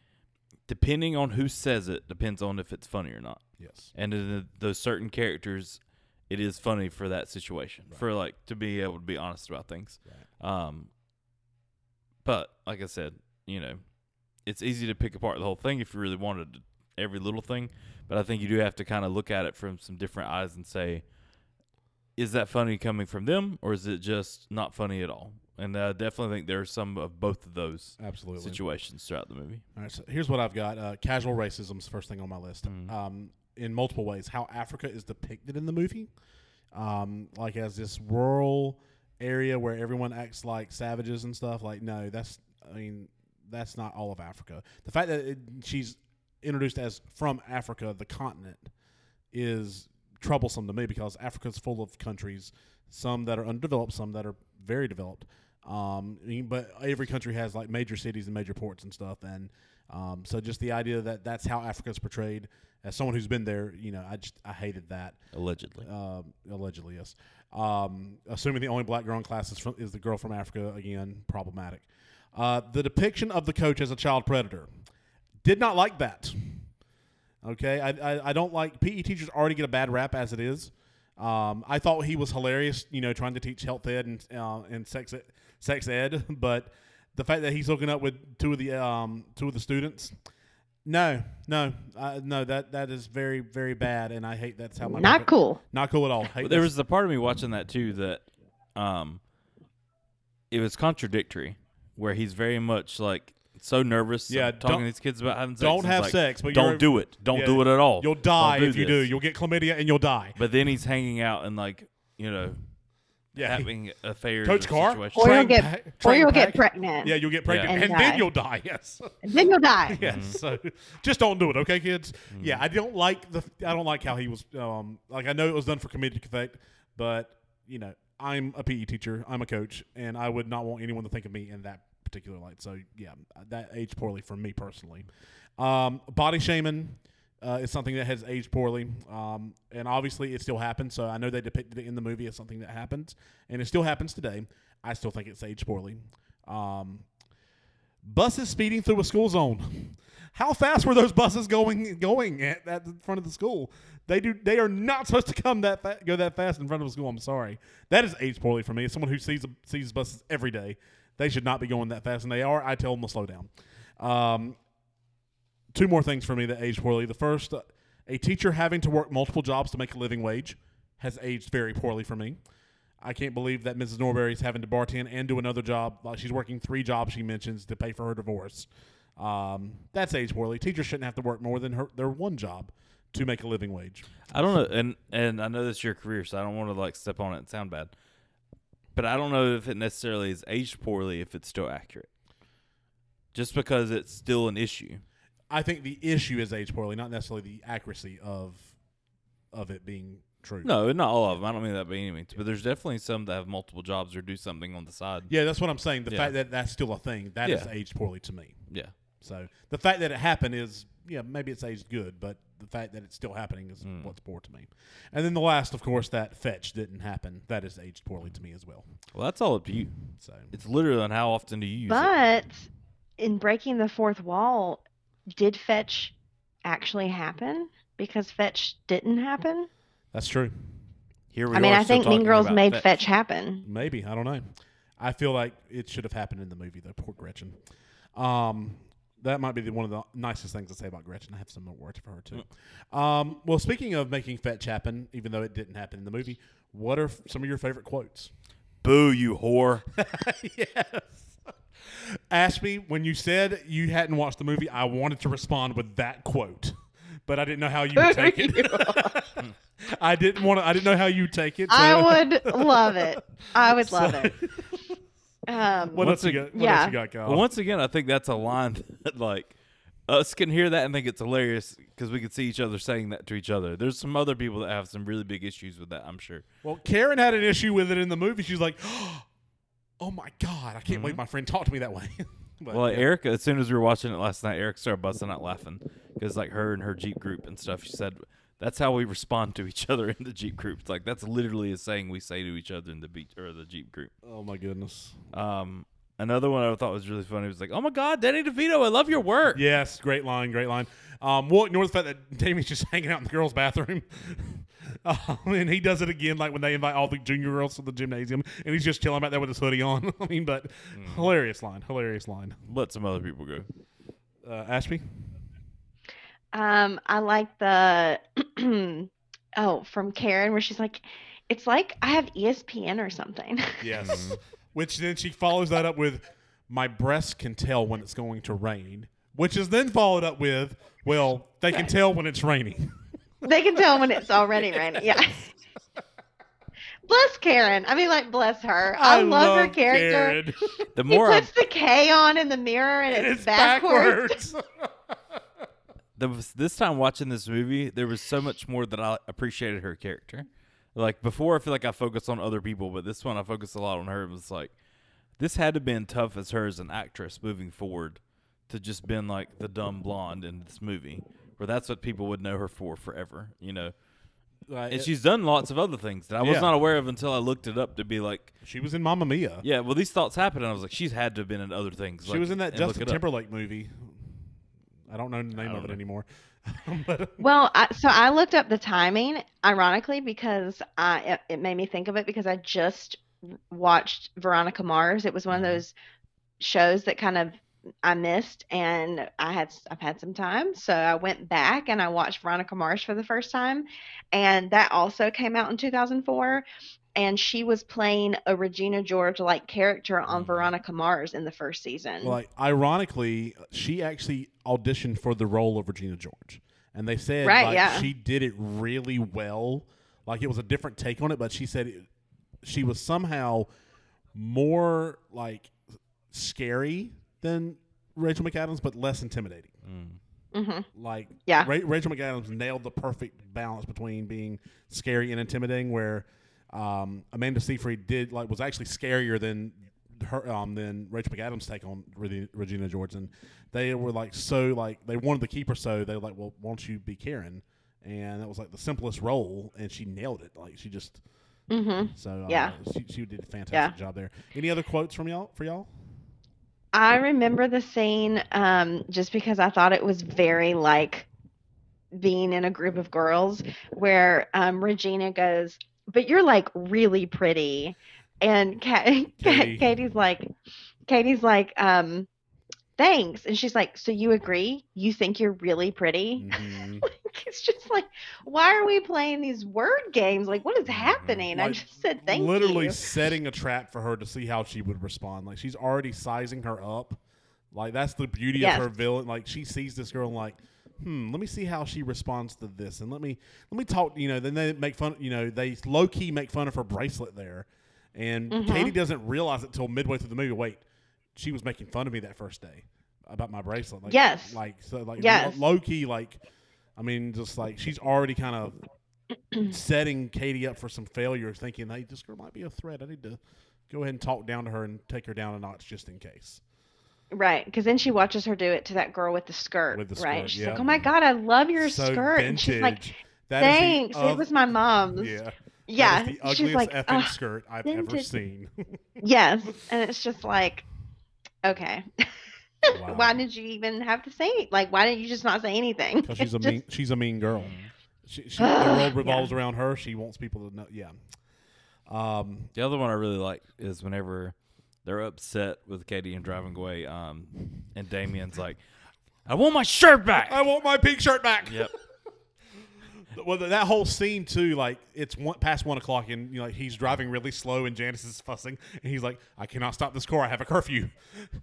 depending on who says it, depends on if it's funny or not. Yes. And in the, those certain characters, it is funny for that situation, for like to be able to be honest about things. Um, But like I said, you know, it's easy to pick apart the whole thing if you really wanted to- every little thing. But I think you do have to kind of look at it from some different eyes and say, is that funny coming from them or is it just not funny at all? And I definitely think there are some of both of those Absolutely. situations throughout the movie. All right, so here's what I've got. Uh, casual racism's first thing on my list. Mhm. Um, in multiple ways, how Africa is depicted in the movie, um, like as this rural area where everyone acts like savages and stuff. Like, no, that's I mean, that's not all of Africa. The fact that it, she's introduced as from Africa, the continent, is troublesome to me because Africa's full of countries, some that are undeveloped, some that are very developed. Um, but every country has like major cities and major ports and stuff, and um, so just the idea that that's how Africa's portrayed. As someone who's been there, you know, I just I hated that. Allegedly. Um, allegedly, yes. Um, assuming the only black girl in class is, from, is the girl from Africa, again, problematic. Uh, the depiction of the coach as a child predator. Did not like that. Okay, I, I, I don't like PE teachers already get a bad rap as it is. Um, I thought he was hilarious, you know, trying to teach health ed and uh, and sex ed, sex ed, but the fact that he's hooking up with two of the um, two of the students, no, no, uh, no, that that is very very bad, and I hate that's how my Not cool. not cool at all. Hate But there that's- was the part of me watching that too that um it was contradictory where he's very much like so nervous Yeah, talking don't- to these kids about having sex. don't have like, sex, but don't do it. Don't yeah, do it at all. You'll die do if you do. You'll get chlamydia and you'll die. But then he's hanging out and like, you know, Yeah, having affairs Coach or Carr? situations. Or you'll get pack- or you'll get pregnant. yeah, you'll get pregnant, And and, then you'll die. Yes, And then you'll die. yes. Mm-hmm. So just don't do it, okay, kids. Yeah, I don't like the. I don't like how he was. Um, like I know it was done for comedic effect, but you know, I'm a PE teacher. I'm a coach, and I would not want anyone to think of me in that particular light. So yeah, that aged poorly for me personally. Um, body shaming uh, is something that has aged poorly, um, and obviously it still happens. So I know they depicted it in the movie as something that happens, and it still happens today. I still think it's aged poorly. Um, buses speeding through a school zone. How fast were those buses going going at, at the front of the school? They do. They are not supposed to come that fa- go that fast in front of a school. I'm sorry. That is aged poorly for me. As someone who sees sees buses every day, they should not be going that fast, and they are. I tell them to slow down. Um, two more things for me that aged poorly. The first, uh, a teacher having to work multiple jobs to make a living wage has aged very poorly for me. I can't believe that Mrs. Norbury is having to bartend and do another job. Like she's working three jobs, she mentions, to pay for her divorce. Um, that's aged poorly. Teachers shouldn't have to work more than her, their one job to make a living wage. I don't know, and and I know this is your career, so I don't want to like step on it and sound bad. But I don't know if it necessarily is aged poorly if it's still accurate. Just because it's still an issue. I think the issue is aged poorly, not necessarily the accuracy of of it being true. No, not all of them. I don't mean that by any means, but there's definitely some that have multiple jobs or do something on the side. Yeah, that's what I'm saying. The Yeah. fact that that's still a thing, that is Yeah. aged poorly to me. Yeah. So the fact that it happened is, yeah, maybe it's aged good, but the fact that it's still happening is Mm. what's poor to me. And then the last, of course, that fetch didn't happen. That is aged poorly to me as well. Well, that's all up to you. So It's literally on how often do you use it. But in breaking the fourth wall, did fetch actually happen? Because fetch didn't happen. that's true. Here we I mean, are I think Mean Girls made fetch. fetch happen. Maybe I don't know. I feel like it should have happened in the movie though. Poor Gretchen. Um, that might be the, one of the nicest things to say about Gretchen. I have some more words for her too. Um, well, speaking of making fetch happen, even though it didn't happen in the movie, what are f- some of your favorite quotes? Boo, you whore. yes. Ashby, when you said you hadn't watched the movie, I wanted to respond with that quote, but I didn't know how you would take it. I didn't want to. I didn't know how you'd take it. So I would love it. I would love it. Um, What Once else you got? What yeah. else you got, Kyle? Well, once again, I think that's a line that like us can hear that and think it's hilarious because we can see each other saying that to each other. There's some other people that have some really big issues with that. I'm sure. Well, Karen had an issue with it in the movie. She's like, "Oh my god, I can't believe my friend talked to me that way." But, Well, yeah. Erica, as soon as we were watching it last night, Eric started busting out laughing because like her and her Jeep group and stuff. She said that's how we respond to each other in the Jeep group. It's like that's literally a saying we say to each other in the beach or the Jeep group. Oh my goodness. Um, another one I thought was really funny was like, "Oh my God, Danny DeVito, I love your work." Yes, great line, great line. Um, we'll ignore the fact that Damien's just hanging out in the girls' bathroom. Um, and he does it again, like when they invite all the junior girls to the gymnasium, and he's just chilling back there with his hoodie on. I mean, but hilarious line, hilarious line. Let some other people go. Uh, Ashby, Um, I like the oh from Karen where she's like, it's like I have ESPN or something. yes. which then she follows that up with, "My breasts can tell when it's going to rain," which is then followed up with, "Well, they can tell when it's raining." they can tell when it's already raining. Yeah. bless Karen. I mean, like bless her. I, love, her character. Karen. The He more I, puts the K on in the mirror and it's, it's backwards. backwards. The, this time watching this movie, there was so much more that I appreciated her character. Like before, I feel like I focused on other people, but this one I focused a lot on her. It was like this had to been tough as her as an actress moving forward to just been like the dumb blonde in this movie, where that's what people would know her for forever, you know. Like, And she's done lots of other things that I was Yeah. not aware of until I looked it up to be like, she was in Mamma Mia. yeah, well, these thoughts happened, and I was like, she's had to have been in other things. She like, was in that and look Justin it up. Timberlake movie. I don't know the name of it know. anymore. but Well, I, so I looked up the timing, ironically, because I, it, it made me think of it because I just watched Veronica Mars. It was one of Mhm. those shows that kind of I missed, and I had I've had some time, so I went back and I watched Veronica Mars for the first time, and that also came out in 2004. And she was playing a Regina George like character on Mhm. Veronica Mars in the first season. like ironically, she actually auditioned for the role of Regina George, and they said Right, like, yeah. she did it really well. Like it was a different take on it, but she said it, she was somehow more like scary than Rachel McAdams, but less intimidating. Mm. hmm Like Yeah. Ra- Rachel McAdams nailed the perfect balance between being scary and intimidating. Where um, Amanda Seyfried did like was actually scarier than her um, than Rachel McAdams' take on Regina George, and they were like so like they wanted to keep her so they were like, well, won't you be Karen? And that was like the simplest role, and she nailed it. Like she just hmm so uh, Yeah. she, she did a fantastic Yeah. job there. Any other quotes from y'all for y'all? I remember the scene um, just because I thought it was very like being in a group of girls where um, Regina goes, But you're like really pretty. And Ka- Cady. Cady's like, Cady's like, um, Thanks. And she's like, So you agree? You think you're really pretty? Mhm. it's just like, why are we playing these word games? Like, what is happening? I just said, Thank literally you. Literally setting a trap for her to see how she would respond. Like she's already sizing her up. Like that's the beauty Yes. of her villain. Like she sees this girl and like, hmm, let me see how she responds to this, and let me let me talk. You know, then they make fun. You know, they low key make fun of her bracelet there, and Mhm. Cady doesn't realize it till midway through the movie. Wait, she was making fun of me that first day about my bracelet. Like, Yes. like so like Yes. low key like. I mean, just like she's already kind of setting Cady up for some failure, thinking, "Hey, this girl might be a threat. I need to go ahead and talk down to her and take her down a notch just in case." Right, because then she watches her do it to that girl with the skirt. With the right, she's yeah. like, "Oh my god, I love your so skirt," vintage. and she's like, That is the "Thanks, ug- it was my mom's." yeah, Yeah, that is the she's ugliest like, effing "Ugh, skirt I've ever seen. yes, and it's just like, okay, Wow. why did you even have to say like, why didn't you just not say anything? Because she's a Just- mean, she's a mean girl. She, she, the world revolves around her. She wants people to know. Yeah. Um, The other one I really like is whenever they're upset with Cady and driving away, um, and Damien's like, "I want my shirt back." I want my pink shirt back. yep. Well, that whole scene too, like it's one, past one o'clock, and you know, like, he's driving really slow, and Janice is fussing, and he's like, "I cannot stop this car. I have a curfew."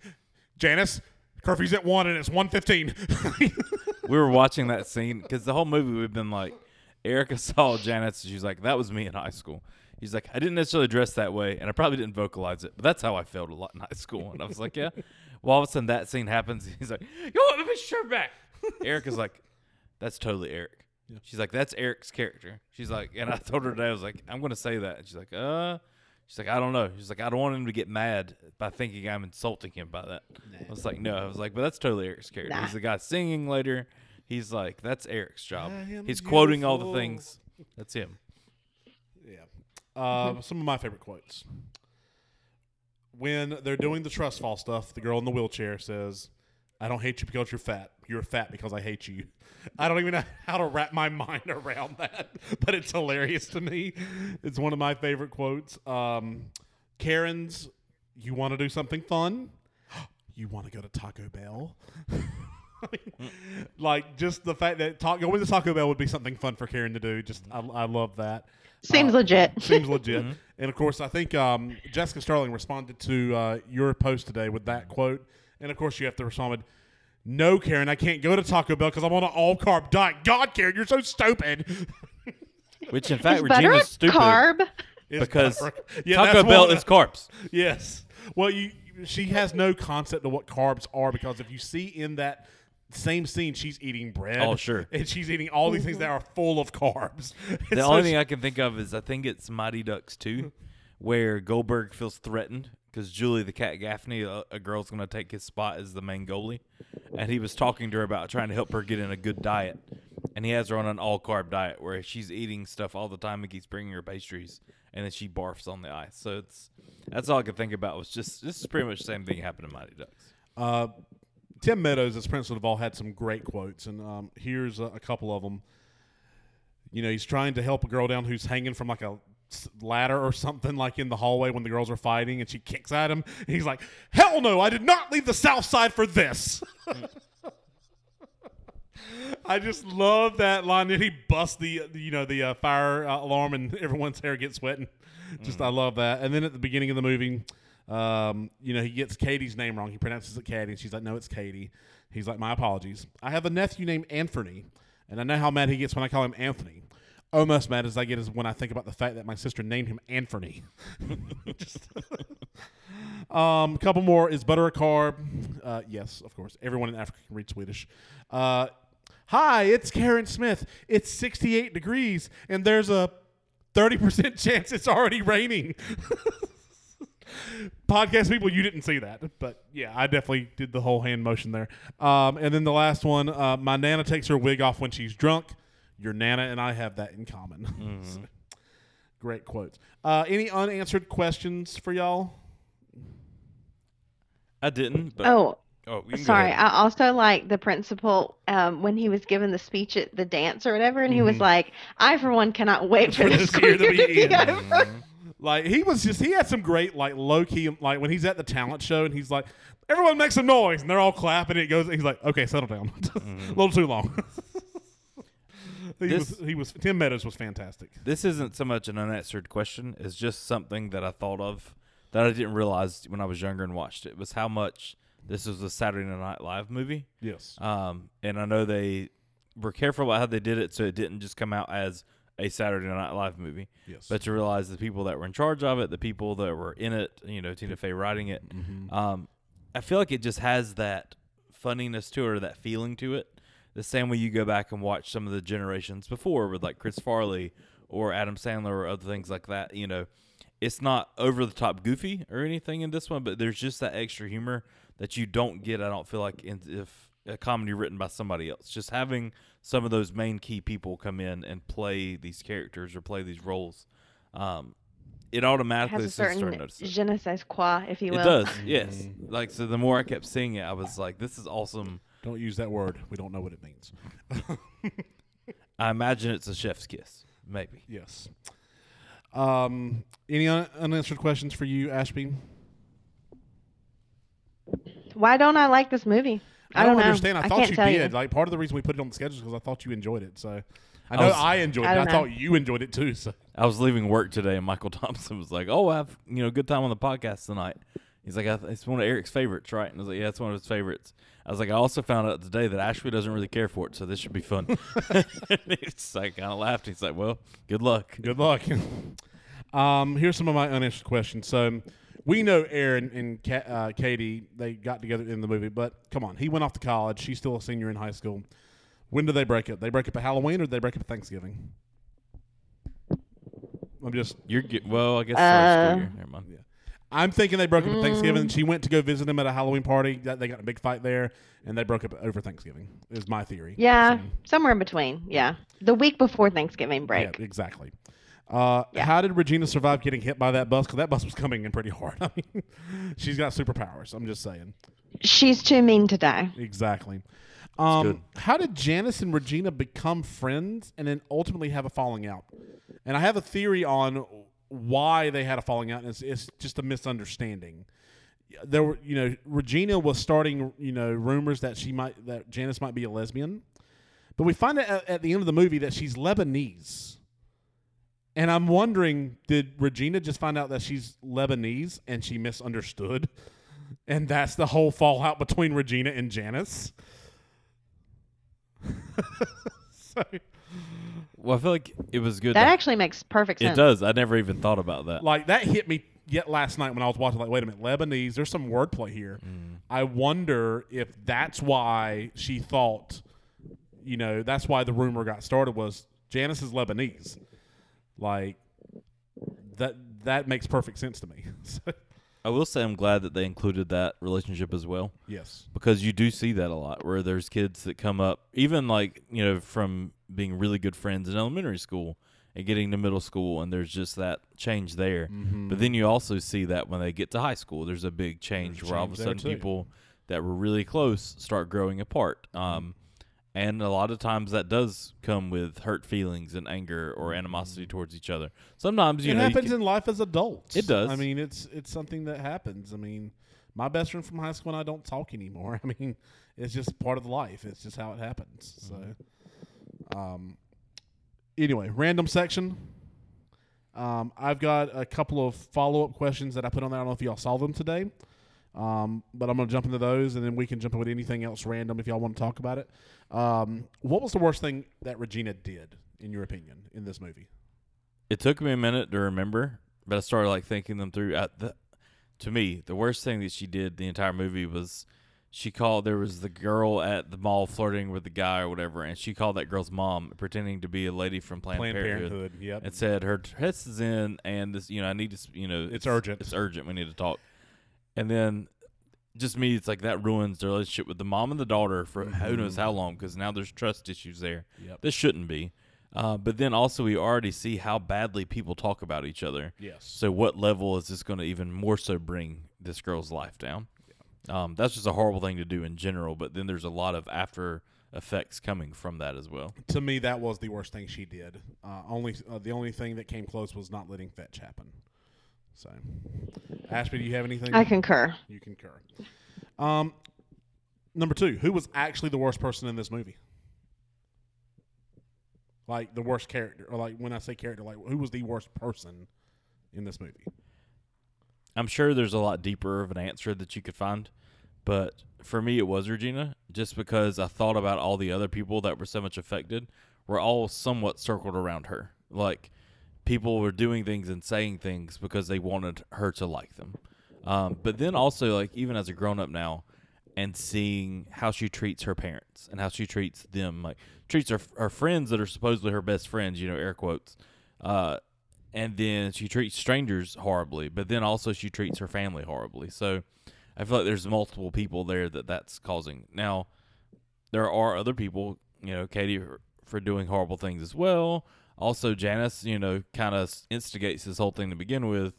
Janice, curfew's at one, and it's one fifteen. we were watching that scene because the whole movie we've been like, Erica saw Janice, and she's like, "That was me in high school." He's like, "I didn't necessarily dress that way, and I probably didn't vocalize it, but that's how I felt a lot in high school." And I was like, "Yeah." Well, all of a sudden that scene happens. He's like, "Yo, let me shirt back." Erica's like, "That's totally Eric." She's like, "That's Eric's character." She's like, and I told her today, I was like, "I'm gonna say that." And she's like, "Uh." She's like, I don't know. She's like, I don't want him to get mad by thinking I'm insulting him by that. I was like, no. I was like, but that's totally Eric's character. Nah. He's the guy singing later. He's like, that's Eric's job. I am He's quoting all the things. That's him. Uh, some of my favorite quotes. When they're doing the trust fall stuff, the girl in the wheelchair says, I don't hate you because you're fat. You're fat because I hate you. I don't even know how to wrap my mind around that, but it's hilarious to me. It's one of my favorite quotes. Um, Karen's, you want to do something fun? You want to go to Taco Bell? like just the fact that talk, going to Taco Bell would be something fun for Karen to do. Just I, I love that. Seems Uh, legit. Seems legit. And of course, I think um, Jessica Sterling responded to uh, your post today with that quote. And of course, you have to respond with, "No, Karen, I can't go to Taco Bell because I'm on an all carb diet." God, Karen, you're so stupid. Which in fact Is Regina's stupid carb? Because butter. Yeah, Taco that's Bell one- is carbs. Yes. Well, you she has no concept of what carbs are because if you see in that same scene, she's eating bread. Oh, sure. And she's eating all these things that are full of carbs. The only thing I can think of is I think it's Mighty Ducks 2, where Goldberg feels threatened because Julie the Cat Gaffney, a, a girl's going to take his spot as the main goalie. And he was talking to her about trying to help her get in a good diet. And he has her on an all carb diet where she's eating stuff all the time and keeps bringing her pastries. And then she barfs on the ice. So it's that's all I could think about was just this is pretty much the same thing happened to Mighty Ducks. Uh, Tim Meadows as Principal Duvall had some great quotes, and um, here's a, a couple of them. You know, he's trying to help a girl down who's hanging from like a ladder or something like in the hallway when the girls are fighting, and she kicks at him. He's like, "Hell no! I did not leave the South Side for this." I just love that line. Then he busts the uh, you know the uh, fire uh, alarm and everyone's hair gets wet. And just I love that. And then at the beginning of the movie, um, you know he gets Katie's name wrong. He pronounces it Katie, and she's like, "No, it's Katie." He's like, "My apologies. I have a nephew named Anthony, and I know how mad he gets when I call him Anthony." Almost mad as I get is when I think about the fact that my sister named him Anthony. Just- um, a couple more. Is butter a carb? Uh, yes, of course. Everyone in Africa can read Swedish. Uh, Hi, it's Karen Smith. It's 68 degrees, and there's a 30% chance it's already raining. Podcast people, you didn't see that, but yeah, I definitely did the whole hand motion there. Um, and then the last one, uh, my nana takes her wig off when she's drunk. Your nana and I have that in common. So, great quotes. Uh, any unanswered questions for y'all? I didn't, but Oh, oh, you can go sorry. I also like the principal um, when he was giving the speech at the dance or whatever, and he was like, "I for one cannot wait for For this this year year to be in." over." Like he was just he had some great like low key like when he's at the talent show and he's like everyone make some noise and they're all clapping and it goes he's like okay settle down a little too long. he This- was he was Tim Meadows was fantastic. This isn't so much an unanswered question. It's just something that I thought of that I didn't realize when I was younger and watched it. Was how much this was a Saturday Night Live movie. Yes. Um, and I know they were careful about how they did it, so it didn't just come out as a Saturday Night Live movie. Yes. But to realize the people that were in charge of it, the people that were in it, you know, Tina Fey writing it, um, I feel like it just has that funniness to it, or that feeling to it. The same way you go back and watch some of the generations before with like Chris Farley or Adam Sandler or other things like that. You know, it's not over the top goofy or anything in this one, but there's just that extra humor that you don't get. I don't feel like in, if a comedy written by somebody else. Just having some of those main key people come in and play these characters or play these roles, um, it It automatically has a starts certain noticing. je ne sais quoi, if you will. It does, yes. Like so, the more I kept seeing it, I was like, "This is awesome." Don't use that word. We don't know what it means. I imagine it's a chef's kiss, maybe. Yes. Um, any un- unanswered questions for you, Ashby? Why don't I like this movie? I, don't, know. understand. I, I thought can't you tell did. you. Like part of the reason we put it on the schedule is because I thought you enjoyed it. So I I know was- I enjoyed I it. I thought you enjoyed it too. So I was leaving work today, and Michael Thompson was like, "Oh, I have you know good time on the podcast tonight." He's like, "It's one of Eric's favorites, right?" And I was like, "Yeah, it's one of his favorites." I was like, "I also found out today that Ashley doesn't really care for it, so this should be fun." it's like kind of laughed. He's like, "Well, good luck." Good luck. um, here's some of my unanswered questions. So we know Aaron and Ka- uh, Cady they got together in the movie, but come on, he went off to college. She's still a senior in high school. When did they break up? They break up at Halloween or did they break up at Thanksgiving? I'm just You're ge- well, I guess. Uh, year. Never mind. I'm thinking they broke up at Thanksgiving. Mm. She went to go visit him at a Halloween party. They got a big fight there, and they broke up over Thanksgiving. Is my theory. Yeah, So- somewhere in between. Yeah, the week before Thanksgiving break. Yeah, exactly. Uh, Yeah. How did Regina survive getting hit by that bus? Because that bus was coming in pretty hard. I mean, she's got superpowers. I'm just saying. She's too mean to die. Exactly. Um, how did Janice and Regina become friends and then ultimately have a falling out? And I have a theory on why they had a falling out, and it's, it's just a misunderstanding. There were, you know, Regina was starting, you know, rumors that she might, that Janice might be a lesbian, but we find out at, at the end of the movie that she's Lebanese. And I'm wondering, did Regina just find out that she's Lebanese and she misunderstood? And that's the whole fallout between Regina and Janice? so, Well, I feel like it was good. That that- actually makes perfect sense. it does. I never even thought about that. like, that hit me yet last night when I was watching, like, wait a minute, Lebanese, there's some wordplay here. Mm. I wonder if that's why she thought, you know, that's why the rumor got started was Janice is Lebanese. Like, that that makes perfect sense to me. So, I will say I'm glad that they included that relationship as well. yes. because you do see that a lot where there's kids that come up even like you know from being really good friends in elementary school and getting to middle school and there's just that change there Mm-hmm. but then you also see that when they get to high school there's a big change There's where all of a sudden people that were really close start growing apart um, and a lot of times that does come with hurt feelings and anger or animosity towards each other sometimes you it know you happens can- in life as adults. It does. I mean, it's it's something that happens. I mean, my best friend from high school and I don't talk anymore. I mean, it's just part of the life. It's just how it happens. So, um, anyway, random section. Um, I've got a couple of follow up questions that I put on there. I don't know if y'all saw them today. Um, but I'm going to jump into those and then we can jump in with anything else random if y'all want to talk about it. Um, what was the worst thing that Regina did, in your opinion, in this movie? it took me a minute to remember, but I started like thinking them through. The, to me, the worst thing that she did the entire movie was she called there was the girl at the mall flirting with the guy or whatever, and she called that girl's mom pretending to be a lady from Planned, Planned Parenthood, Parenthood. Yep. and said her test is in, and this you know I need to you know It's urgent. It's urgent. We need to talk. And then just me, it's like that ruins the relationship with the mom and the daughter for who knows how long because now there's trust issues there. Yep. This shouldn't be. Uh, but then also we already see how badly people talk about each other. Yes. So what level is this going to even more so bring this girl's life down? Um, that's just a horrible thing to do in general. But then there's a lot of after effects coming from that as well. to me, that was the worst thing she did. Uh, only uh, the only thing that came close was not letting fetch happen. So, Ashby, do you have anything? I concur. You concur. Um, number two, who was actually the worst person in this movie? Like the worst character, or like when I say character, like who was the worst person in this movie? I'm sure there's a lot deeper of an answer that you could find, but for me, it was Regina, just because I thought about all the other people that were so much affected were all somewhat circled around her. Like people were doing things and saying things because they wanted her to like them. Um, but then also, like even as a grown up now, and seeing how she treats her parents and how she treats them, like treats her her friends that are supposedly her best friends, you know, air quotes. Uh, and then she treats strangers horribly, but then also she treats her family horribly. So I feel like there's multiple people there that that's causing. Now, there are other people, you know, Cady for, for doing horrible things as well. Also, Janice, you know, kind of instigates this whole thing to begin with,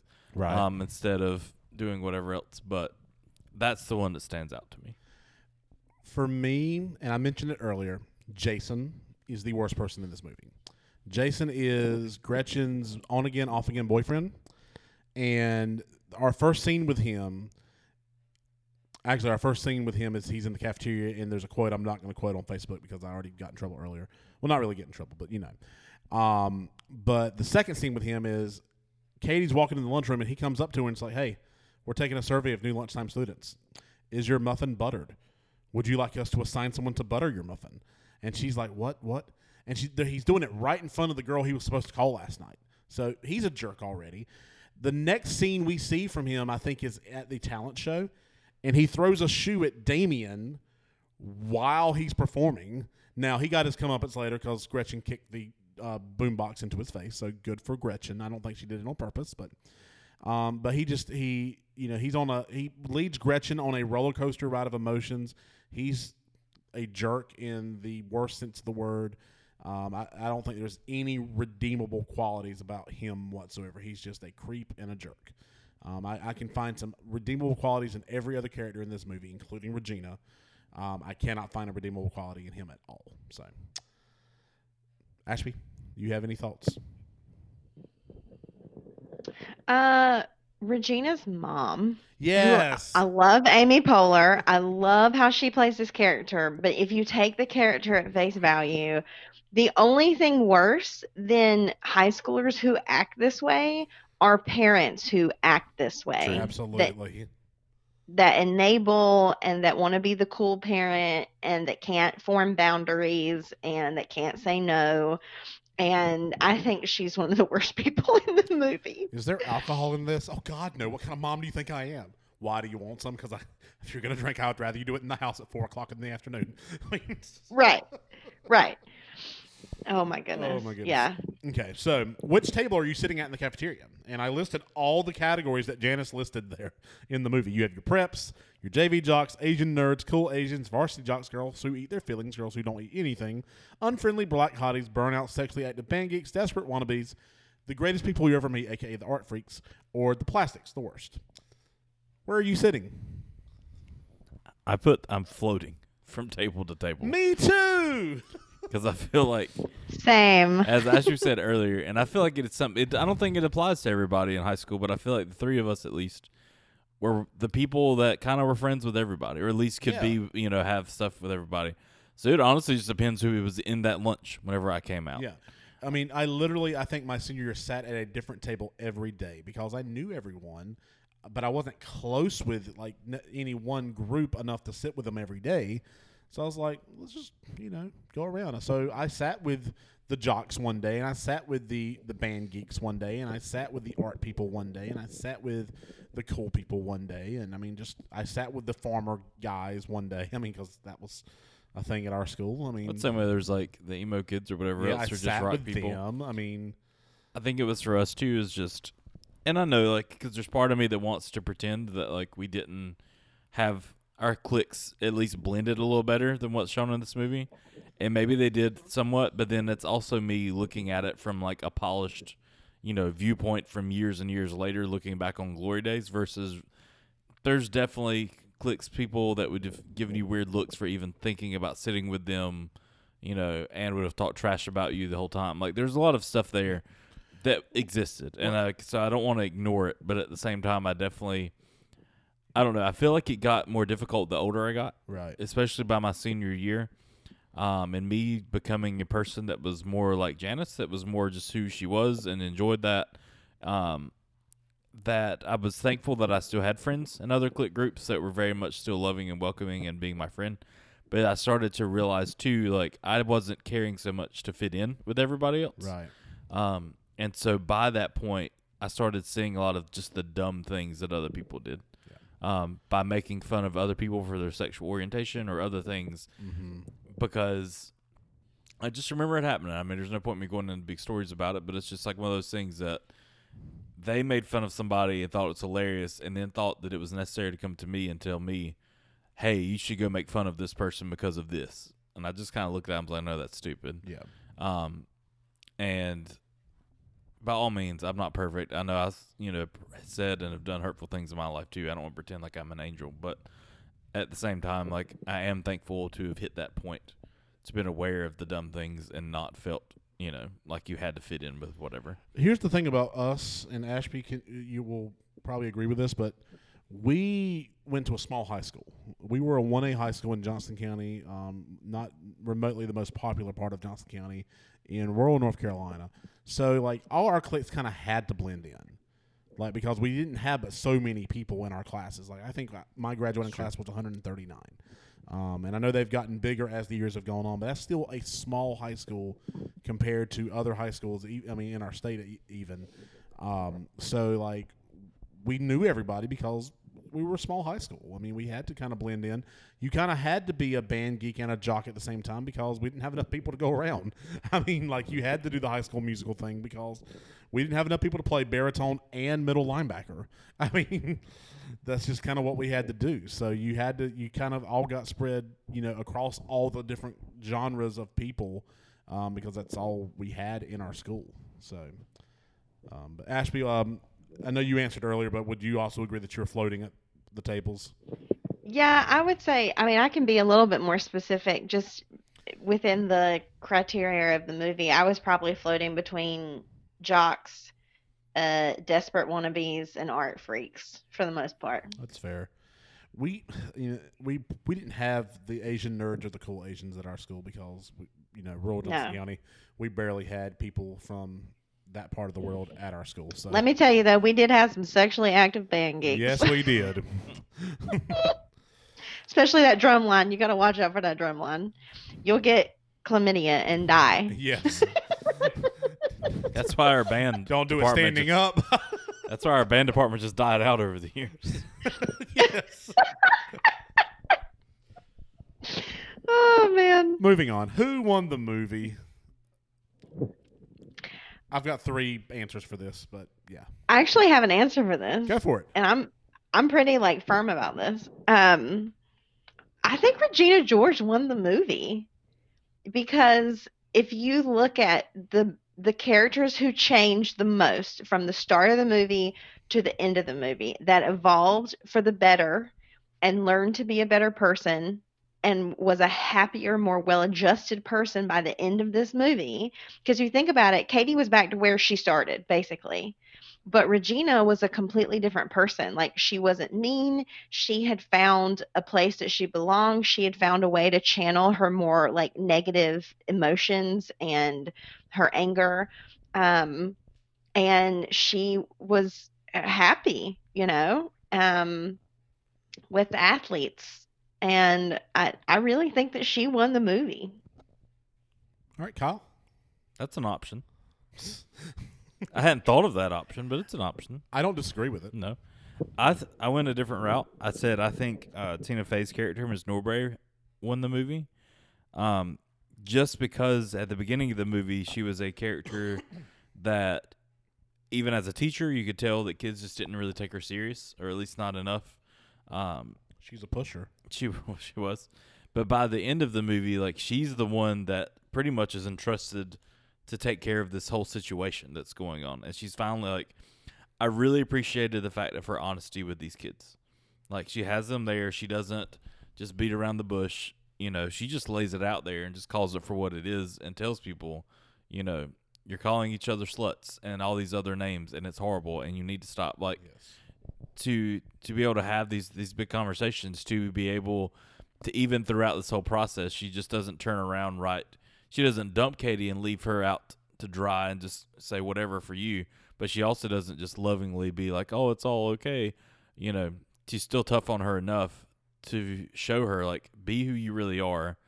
um, instead of doing whatever else. But that's the one that stands out to me. For me, and I mentioned it earlier, Jason is the worst person in this movie. Jason is Gretchen's on again, off again boyfriend. And our first scene with him, actually, our first scene with him is he's in the cafeteria, and there's a quote I'm not going to quote on Facebook because I already got in trouble earlier. Well, not really get in trouble, but you know. Um, but the second scene with him is Cady's walking in the lunchroom, and he comes up to her and it's like, hey, we're taking a survey of new lunchtime students. Is your muffin buttered? Would you like us to assign someone to butter your muffin? And she's like, what, what? And she, he's doing it right in front of the girl he was supposed to call last night. So he's a jerk already. The next scene we see from him, I think, is at the talent show, and he throws a shoe at Damien while he's performing. Now he got his comeuppance later because Gretchen kicked the uh, boombox into his face. So good for Gretchen. I don't think she did it on purpose, but um, but he just he you know he's on a he leads Gretchen on a roller coaster ride of emotions. He's a jerk in the worst sense of the word. Um, I, I don't think there's any redeemable qualities about him whatsoever. He's just a creep and a jerk. Um, I, I can find some redeemable qualities in every other character in this movie, including Regina. Um, I cannot find a redeemable quality in him at all. So, Ashby, you have any thoughts? Uh, Regina's mom. Yes. I love Amy Poehler. I love how she plays this character. But if you take the character at face value, the only thing worse than high schoolers who act this way are parents who act this way. That Absolutely. that enable and that want to be the cool parent and that can't form boundaries and that can't say no. And I think she's one of the worst people in the movie. Is there alcohol in this? Oh God, no! What kind of mom do you think I am? Why do you want some? Because if you're gonna drink, I would rather you do it in the house at four o'clock in the afternoon. Right. Right. Oh, oh my goodness. Oh my goodness. Yeah. okay, so which table are you sitting at in the cafeteria? And I listed all the categories that Janice listed there in the movie. You have your preps, your JV jocks, Asian nerds, cool Asians, varsity jocks, girls who eat their feelings, girls who don't eat anything, unfriendly black hotties, burnout, sexually active band geeks, desperate wannabes, the greatest people you ever meet, aka the art freaks, or the plastics, the worst. Where are you sitting? I put I'm floating from table to table Me too. because I feel like, Same. as as you said earlier, and I feel like it's something. It, I don't think it applies to everybody in high school, but I feel like the three of us at least were the people that kind of were friends with everybody, or at least could be, you know, have stuff with everybody. So it honestly just depends who was in that lunch whenever I came out. Yeah. I mean, I literally, I think my senior year sat at a different table every day because I knew everyone, but I wasn't close with like n- any one group enough to sit with them every day. So I was like, let's just, you know, go around. So I sat with the jocks one day, and I sat with the the band geeks one day, and I sat with the art people one day, and I sat with the cool people one day, and I mean, just I sat with the farmer guys one day. I mean, because that was a thing at our school. I mean, But same way there's like the emo kids or whatever yeah, else, or just rock people. them. I mean, I think it was for us too. Is just, and I know like because there's part of me that wants to pretend that like we didn't have our clicks at least blended a little better than what's shown in this movie, and maybe they did somewhat. But then it's also me looking at it from like a polished, you know, viewpoint from years and years later, looking back on glory days versus there's definitely clicks people that would have given you weird looks for even thinking about sitting with them, you know, and would have talked trash about you the whole time. Like there's a lot of stuff there that existed, and I, so I don't want to ignore it, but at the same time, I definitely, I don't know, I feel like it got more difficult the older I got, right. especially by my senior year. Um, and me becoming a person that was more like Janice, that was more just who she was and enjoyed that. Um, that I was thankful that I still had friends and other clique groups that were very much still loving and welcoming and being my friend. But I started to realize too, like I wasn't caring so much to fit in with everybody else. Right. Um, and so by that point, I started seeing a lot of just the dumb things that other people did. Um, by making fun of other people for their sexual orientation or other things, Mm-hmm. because I just remember it happening. I mean, there's no point in me going into big stories about it, but it's just like one of those things that they made fun of somebody and thought it was hilarious, and then thought that it was necessary to come to me and tell me, "Hey, you should go make fun of this person because of this." And I just kind of looked at them and was like, "No, that's stupid." Yeah. Um, and by all means, I'm not perfect. I know I've you know said and have done hurtful things in my life too. I don't want to pretend like I'm an angel, but at the same time, like I am thankful to have hit that point. To been aware of the dumb things and not felt you know like you had to fit in with whatever. Here's the thing about us and Ashby. Can, you will probably agree with this, but we went to a small high school. We were a one A high school in Johnston County, um, not remotely the most popular part of Johnston County in rural North Carolina. So like all our cliques kind of had to blend in. Like because we didn't have but so many people in our classes. Like I think my graduating class was 139. Um, and I know they've gotten bigger as the years have gone on, but that's still a small high school compared to other high schools. I mean, in our state even. Um, so like, we knew everybody because we were a small high school. I mean, we had to kind of blend in. You kind of had to be a band geek and a jock at the same time because we didn't have enough people to go around. I mean, like you had to do the high school musical thing because we didn't have enough people to play baritone and middle linebacker. I mean, that's just kind of what we had to do. So you had to, you kind of all got spread, you know, across all the different genres of people um, because that's all we had in our school. So, um, but Ashby, um, I know you answered earlier, but would you also agree that you're floating at the tables? Yeah, I would say, I mean, I can be a little bit more specific just within the criteria of the movie. I was probably floating between jocks, uh, desperate wannabes, and art freaks for the most part. That's fair. We, you know, we we didn't have the Asian nerds or the cool Asians at our school because we, you know, rural Dulce No. County, we barely had people from that part of the world at our school. So Let me tell you though, we did have some sexually active band geeks. yes, we did. Especially that drum line. You got to watch out for that drum line. You'll get chlamydia and die. yes, That's why our band don't do it standing just- up. That's why our band department just died out over the years. yes. Oh man. Moving on. Who won the movie? I've got three answers for this, but yeah, I actually have an answer for this. go for it. and I'm I'm pretty like firm about this. Um I think Regina George won the movie because if you look at the the characters who changed the most from the start of the movie to the end of the movie that evolved for the better and learned to be a better person and was a happier, more well-adjusted person by the end of this movie. Because you think about it, Cady was back to where she started, basically but Regina was a completely different person. Like she wasn't mean. She had found a place that she belonged. She had found a way to channel her more like negative emotions and her anger. Um, and she was uh, happy, you know, um, with athletes. And I, I really think that she won the movie. All right, Kyle. That's an option. I hadn't thought of that option, but it's an option. I don't disagree with it. No, I th- I went a different route. I said I think uh, Tina Fey's character, Ms. Norbury, won the movie, um, just because at the beginning of the movie she was a character that even as a teacher you could tell that kids just didn't really take her serious, or at least not enough. Um, She's a pusher. she she was, but by the end of the movie, like she's the one that pretty much is entrusted to take care of this whole situation that's going on, and she's finally like, I really appreciated the fact of her honesty with these kids. Like she has them there, she doesn't just beat around the bush. You know, she just lays it out there and just calls it for what it is and tells people, you know, you're calling each other sluts and all these other names and it's horrible and you need to stop. Like Yes. To to be able to have these these big conversations to be able to even throughout this whole process she just doesn't turn around right. She doesn't dump Cady and leave her out to dry and just say whatever for you. But she also doesn't just lovingly be like oh it's all okay. You know she's still tough on her enough to show her like be who you really are.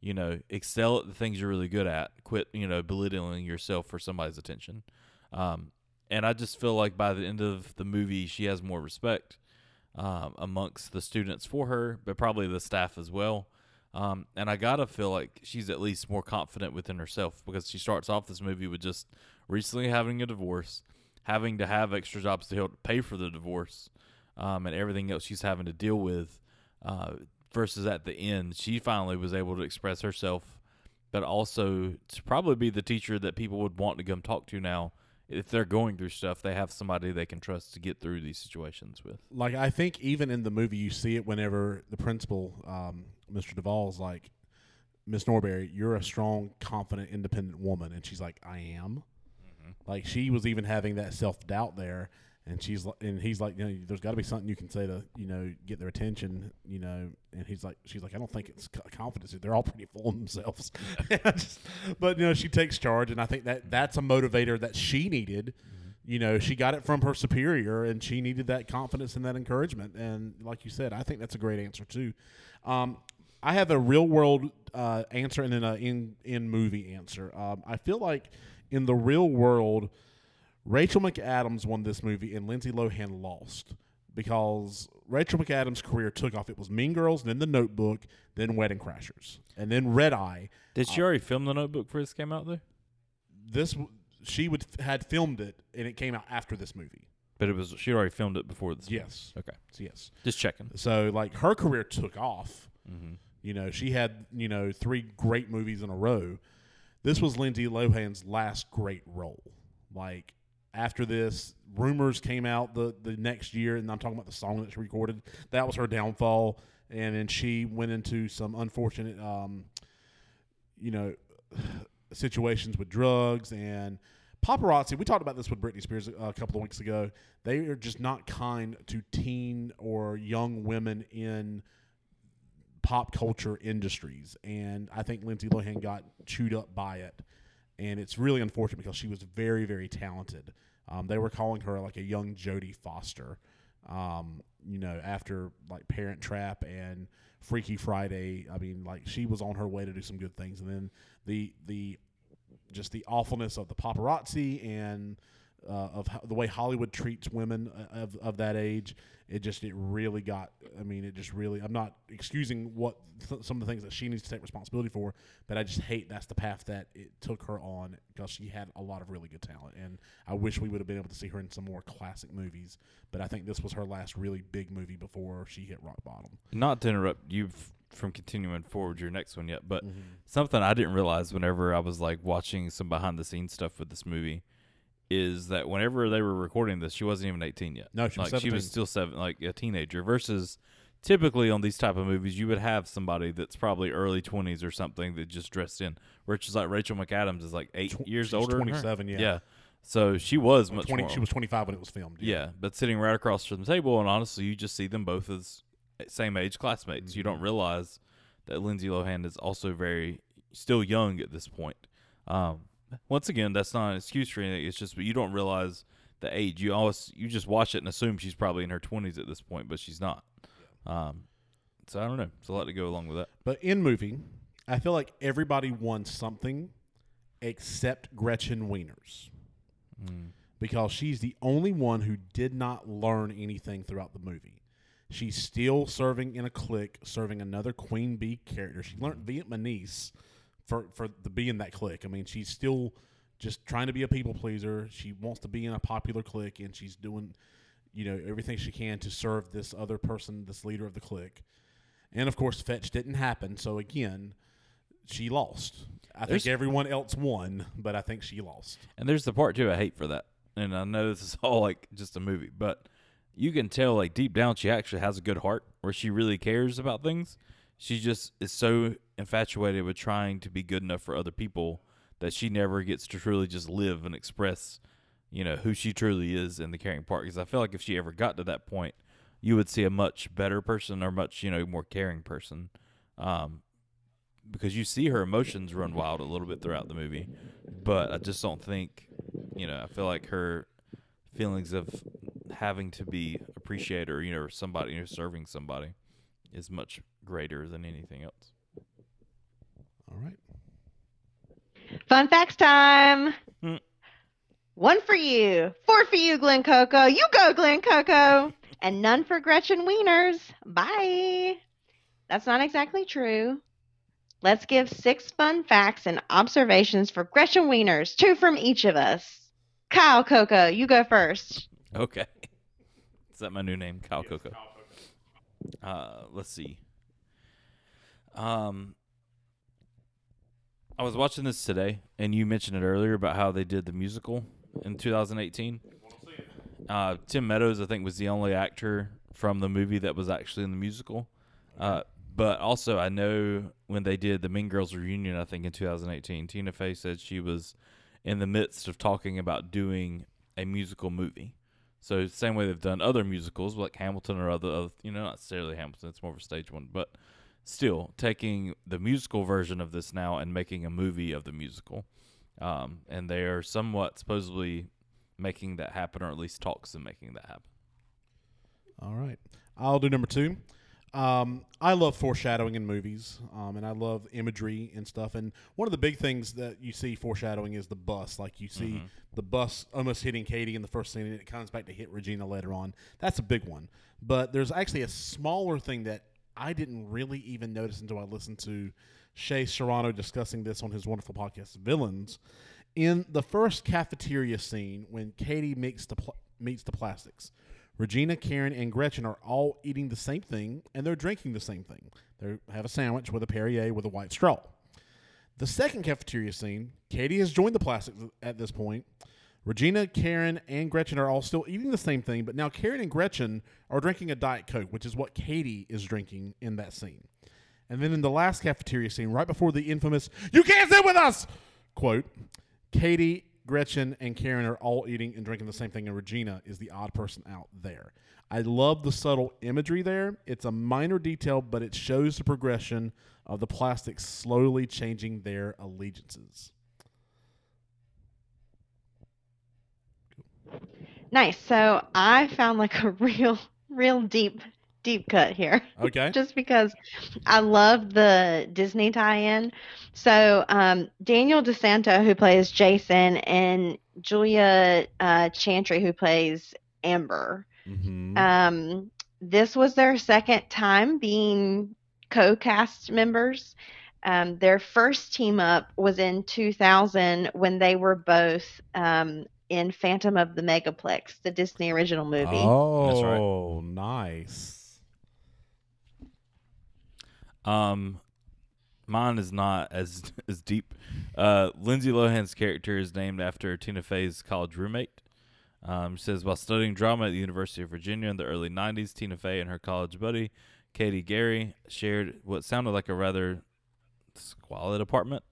You know excel at the things you're really good at. Quit you know belittling yourself for somebody's attention. Um, and I just feel like by the end of the movie, she has more respect um, amongst the students for her, but probably the staff as well. Um, and I gotta feel like she's at least more confident within herself because she starts off this movie with just recently having a divorce, having to have extra jobs to help pay for the divorce, um, and everything else she's having to deal with. Uh, versus at the end, she finally was able to express herself, but also to probably be the teacher that people would want to come talk to now if they're going through stuff, they have somebody they can trust to get through these situations with. Like I think even in the movie you see it whenever the principal, um, Mr. Duvall's like, Miss Norbury, you're a strong, confident, independent woman, and she's like, I am. Like she was even having that self doubt there, and she's li- and he's like, you know, there's got to be something you can say to you know get their attention, you know. And he's like, she's like, I don't think it's confidence. They're all pretty full of themselves. Just- but you know, she takes charge, and I think that that's a motivator that she needed. You know, she got it from her superior, and she needed that confidence and that encouragement. And like you said, I think that's a great answer too. Um, I have a real world uh, answer and then a in in movie answer. Um, I feel like in the real world, Rachel McAdams won this movie and Lindsay Lohan lost because Rachel McAdams' career took off. It was Mean Girls, then The Notebook, then Wedding Crashers, and then Red Eye. Did she already film the Notebook before this came out though? This she would had filmed it, and it came out after this movie. But it was she already filmed it before this. Yes, Okay, So yes. just checking. So like her career took off. Mm-hmm. You know, she had you know three great movies in a row. this was Lindsay Lohan's last great role. Like after this, rumors came out the the next year, and I'm talking about the song that she recorded. That was her downfall, and then she went into some unfortunate, um, you know, situations with drugs and paparazzi. We talked about this with Britney Spears a, a couple of weeks ago. They are just not kind to teen or young women in pop culture industries, and I think Lindsay Lohan got chewed up by it, and it's really unfortunate because she was very, very talented. Um, they were calling her like a young Jodie Foster, um, you know, after like Parent Trap and Freaky Friday. I mean, like she was on her way to do some good things, and then the the just the awfulness of the paparazzi and uh, of ho- the way Hollywood treats women uh, of, of that age. It just it really got. I mean, it just really. I'm not excusing what th- some of the things that she needs to take responsibility for, but I just hate that's the path that it took her on because she had a lot of really good talent, and I wish we would have been able to see her in some more classic movies. But I think this was her last really big movie before she hit rock bottom. Not to interrupt you from continuing forward your next one yet, but something I didn't realize whenever I was like watching some behind the scenes stuff with this movie is that whenever they were recording this, she wasn't even 18 yet. No, she was like she was still seven, like a teenager. Versus typically on these type of movies, you would have somebody that's probably early 20s or something that just dressed in. Which is like Rachel McAdams is like eight Tw- years she's older. 27, yeah. Yeah. So she was much Twenty. more. She was 25 when it was filmed. Yeah, but sitting right across from the table, and honestly, you just see them both as same age classmates. You don't realize that Lindsay Lohan is also very still young at this point. Um, once again, that's not an excuse for anything. It's just, but you don't realize the age. You always you just watch it and assume she's probably in her twenties at this point, but she's not. Um, so I don't know. It's a lot to go along with that. But in movie, I feel like everybody won something except Gretchen Wieners. Because she's the only one who did not learn anything throughout the movie. She's still serving in a clique, serving another Queen Bee character. She learned Vietnamese for, for the be in that clique. I mean, she's still just trying to be a people pleaser. She wants to be in a popular clique, and she's doing, you know, everything she can to serve this other person, this leader of the clique. And of course, fetch didn't happen. So again, she lost. I There's- think everyone else won, but I think she lost. And there's the part too I hate for that. And I know this is all like just a movie, but you can tell like deep down she actually has a good heart where she really cares about things. She just is so infatuated with trying to be good enough for other people that she never gets to truly just live and express, you know, who she truly is in the caring part. Because I feel like if she ever got to that point, you would see a much better person or much, you know, more caring person. Um, because you see her emotions run wild a little bit throughout the movie, but I just don't think, you know, I feel like her feelings of having to be appreciated or you know somebody you know serving somebody is much greater than anything else. All right. Fun facts time. Hmm. One for you, four for you, Glen Coco. You go, Glen Coco. And none for Gretchen Wieners. Bye. That's not exactly true. Let's give six fun facts and observations for Gretchen Wieners, two from each of us. Kyle Coco, you go first. Okay, is that my new name, Kyle Coco? Uh, let's see. Um, I was watching this today, and you mentioned it earlier about how they did the musical in 2018. Uh, Tim Meadows, I think, was the only actor from the movie that was actually in the musical. Uh, but also, I know when they did the Mean Girls reunion, I think in 2018, Tina Fey said she was in the midst of talking about doing a musical movie. So same way they've done other musicals like Hamilton or other, other you know, not necessarily Hamilton, it's more of a stage one, but still taking the musical version of this now and making a movie of the musical. Um, and they are somewhat supposedly making that happen, or at least talks of making that happen. All right. I'll do number two. Um, I love foreshadowing in movies, um, and I love imagery and stuff. And one of the big things that you see foreshadowing is the bus. Like you see the bus almost hitting Cady in the first scene, and it comes back to hit Regina later on. That's a big one. But there's actually a smaller thing that I didn't really even notice until I listened to Shea Serrano discussing this on his wonderful podcast, Villains. In the first cafeteria scene, when Cady meets the pl- meets the plastics, Regina, Karen, and Gretchen are all eating the same thing and they're drinking the same thing. They have a sandwich with a Perrier with a white straw. The second cafeteria scene, Cady has joined the plastic at this point. Regina, Karen, and Gretchen are all still eating the same thing, but now Karen and Gretchen are drinking a Diet Coke, which is what Cady is drinking in that scene. And then in the last cafeteria scene, right before the infamous "You can't sit with us" quote, Cady, Gretchen, and Karen are all eating and drinking the same thing, and Regina is the odd person out there. I love the subtle imagery there. It's a minor detail, but it shows the progression of the plastics slowly changing their allegiances. Nice. So I found like a real, real deep, deep cut here. Okay. just because I love the Disney tie-in. So um, Daniel DeSanto, who plays Jason, and Julia uh, Chantrey, who plays Amber. mm-hmm. Um, this was their second time being co-cast members. Um, their first team up was in 2000 when they were both um, in Phantom of the Megaplex, the Disney original movie. Oh, nice. Um, mine is not as as deep. Uh, Lindsay Lohan's character is named after Tina Fey's college roommate. Um, she says while studying drama at the University of Virginia in the early '90s, Tina Fey and her college buddy Cady Gary shared what sounded like a rather squalid apartment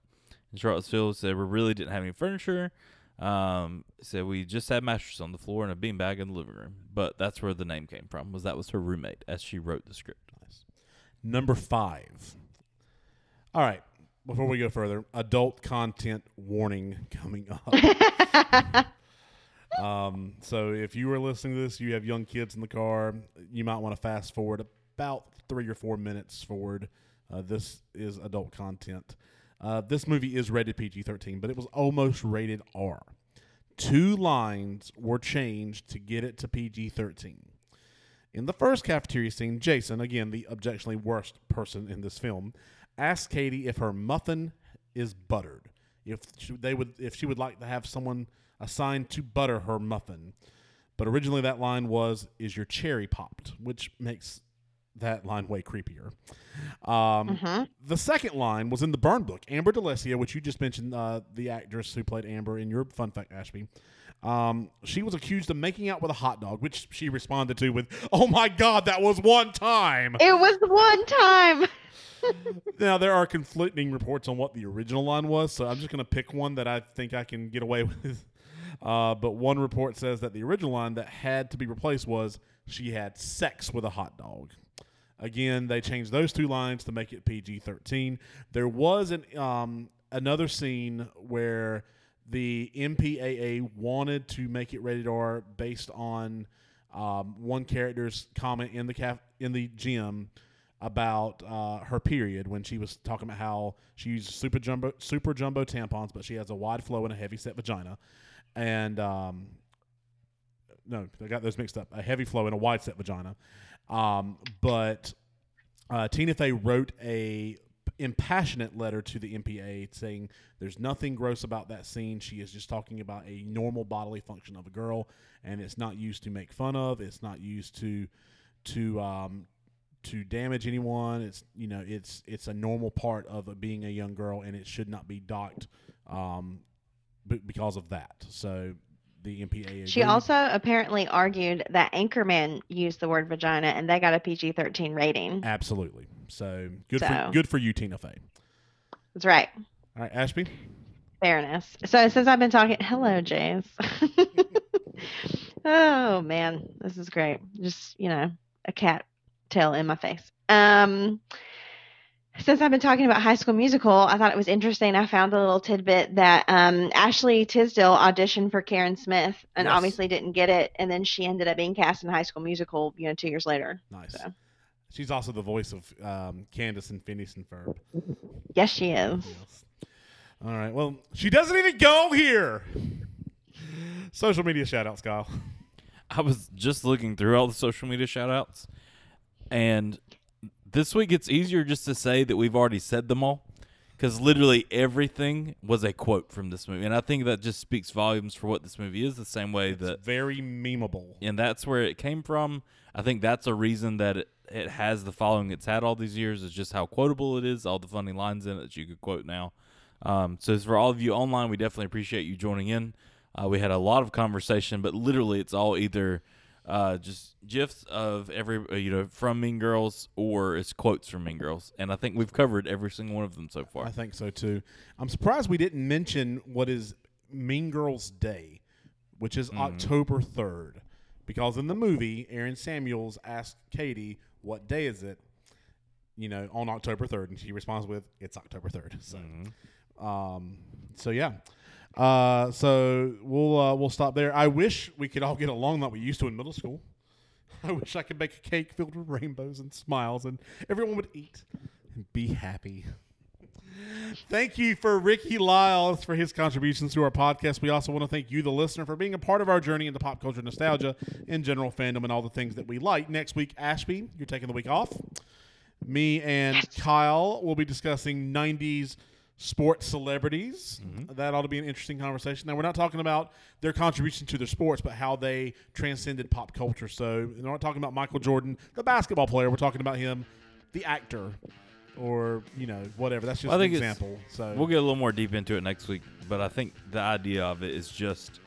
in Charlottesville. Said we really didn't have any furniture. Um, said we just had mattresses on the floor and a beanbag in the living room. But that's where the name came from. Was that was her roommate as she wrote the script. Number five. All right. Before we go further, adult content warning coming up. um, so if you are listening to this, you have young kids in the car, you might want to fast forward about three or four minutes forward. Uh, this is adult content. Uh, this movie is rated PG 13, but it was almost rated R. Two lines were changed to get it to PG 13. In the first cafeteria scene, Jason, again the objectionably worst person in this film, asks Cady if her muffin is buttered. If she, they would, if she would like to have someone assigned to butter her muffin. But originally that line was, "Is your cherry popped?" Which makes that line way creepier. Um, Mhm. The second line was in the burn book. Amber D'Alessio, which you just mentioned, uh, the actress who played Amber in your fun fact, Ashby. Um, she was accused of making out with a hot dog, which she responded to with, "Oh my God, that was one time." It was one time. now there are conflicting reports on what the original line was, so I'm just going to pick one that I think I can get away with. Uh, but one report says that the original line that had to be replaced was "She had sex with a hot dog." Again, they changed those two lines to make it PG-13. There was an um, another scene where the MPAA wanted to make it rated R based on um, one character's comment in the caf- in the gym about uh, her period when she was talking about how she uses super jumbo super jumbo tampons, but she has a wide flow and a heavy set vagina, and um, no, I got those mixed up. A heavy flow and a wide set vagina, um, but uh, Tina Fey wrote a impassionate letter to the MPA saying there's nothing gross about that scene. She is just talking about a normal bodily function of a girl, and it's not used to make fun of. It's not used to to um, to damage anyone. It's you know it's it's a normal part of being a young girl, and it should not be docked um, b- because of that. So the MPA. She also apparently argued that Anchorman used the word vagina and they got a PG 13 rating. absolutely. So good for good for you, Tina Fey. That's right. All right, Ashby. Fairness. So since I've been talking, hello, James. oh man, this is great. Just you know, a cat tail in my face. Um, since I've been talking about High School Musical, I thought it was interesting. I found a little tidbit that um, Ashley Tisdale auditioned for Karen Smith and Yes. obviously didn't get it, and then she ended up being cast in High School Musical. You know, two years later. Nice. So. She's also the voice of um, Candace and Phineas and Ferb. Yes, she is. Yes. All right. Well, she doesn't even go here. Social media shout outs, Kyle. I was just looking through all the social media shout outs, and this week it's easier just to say that we've already said them all because literally everything was a quote from this movie. And I think that just speaks volumes for what this movie is, the same way It's that, very memeable. and that's where it came from. I think that's a reason that it, it has the following it's had all these years, is just how quotable it is, all the funny lines in it that you could quote now. Um, so for all of you online, we definitely appreciate you joining in. Uh, we had a lot of conversation, but literally it's all either uh, just gifs of every uh, you know from Mean Girls or it's quotes from Mean Girls, and I think we've covered every single one of them so far. I think so too. I'm surprised we didn't mention what is Mean Girls Day, which is October 3rd. Because in the movie, Aaron Samuels asked Cady, What day is it? You know, on October 3rd. And she responds with, It's October 3rd. So, um, so yeah. Uh, so we'll uh, we'll stop there. I wish we could all get along like we used to in middle school. I wish I could make a cake filled with rainbows and smiles, and everyone would eat and be happy. Thank you for Ricky Lyles for his contributions to our podcast. We also want to thank you, the listener, for being a part of our journey into pop culture nostalgia and general fandom and all the things that we like. Next week, Ashby, you're taking the week off. Me and Kyle will be discussing 90s sports celebrities. Mm-hmm. That ought to be an interesting conversation. Now, we're not talking about their contribution to their sports, but how they transcended pop culture. So, we're not talking about Michael Jordan, the basketball player. We're talking about him, the actor, or, you know, whatever. That's just I an think it's- example. So, We'll get a little more deep into it next week, but I think the idea of it is just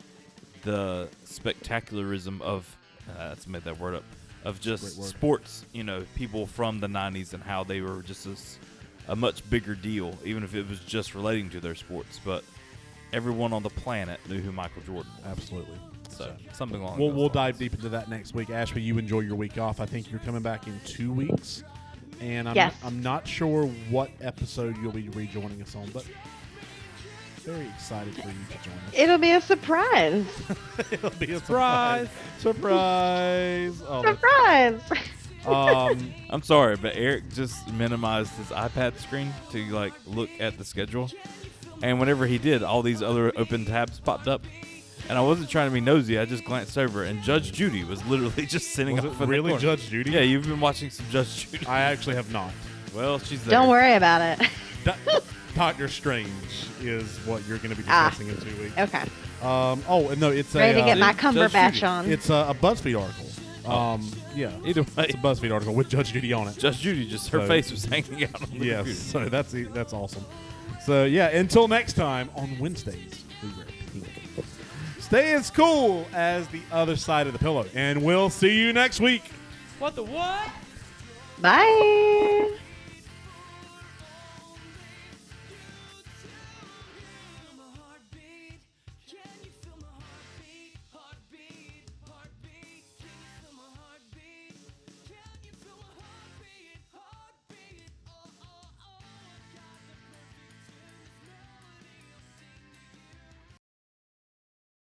the spectacularism of uh, let's make that word up of just sports. You know, people from the '90s and how they were just a much bigger deal, even if it was just relating to their sports. But everyone on the planet knew who Michael Jordan was. absolutely. So something along. We'll, we'll lines. dive deep into that next week. Ashby, you enjoy your week off. I think you're coming back in two weeks. And I'm, Yes. I'm not sure what episode you'll be rejoining us on, but very excited for you to join us. It'll be a surprise. It'll be a Surprise. surprise. Surprise. Oh, Surprise. um, I'm sorry, but Eric just minimized his iPad screen to like look at the schedule, and whenever he did, all these other open tabs popped up. And I wasn't trying to be nosy. I just glanced over, and Judge Judy was literally just sitting was up it in the really corner. Judge Judy? Yeah, you've been watching some Judge Judy. I actually have not. Well, she's there. Don't worry about it. Do- Doctor Strange is what you're going to be Ah. discussing in two weeks. Okay. Um, oh, and no, it's a, Ready to uh, get my Cumberbatch on. It's a, a BuzzFeed article. Um, yeah, Either way, it's a BuzzFeed article with Judge Judy on it. Judge Judy just her So- face was hanging out on the Yes, computer. so that's e, that's awesome. So yeah, until next time on Wednesdays, we wear pink. Stay as cool as the other side of the pillow, and we'll see you next week. What the what? Bye.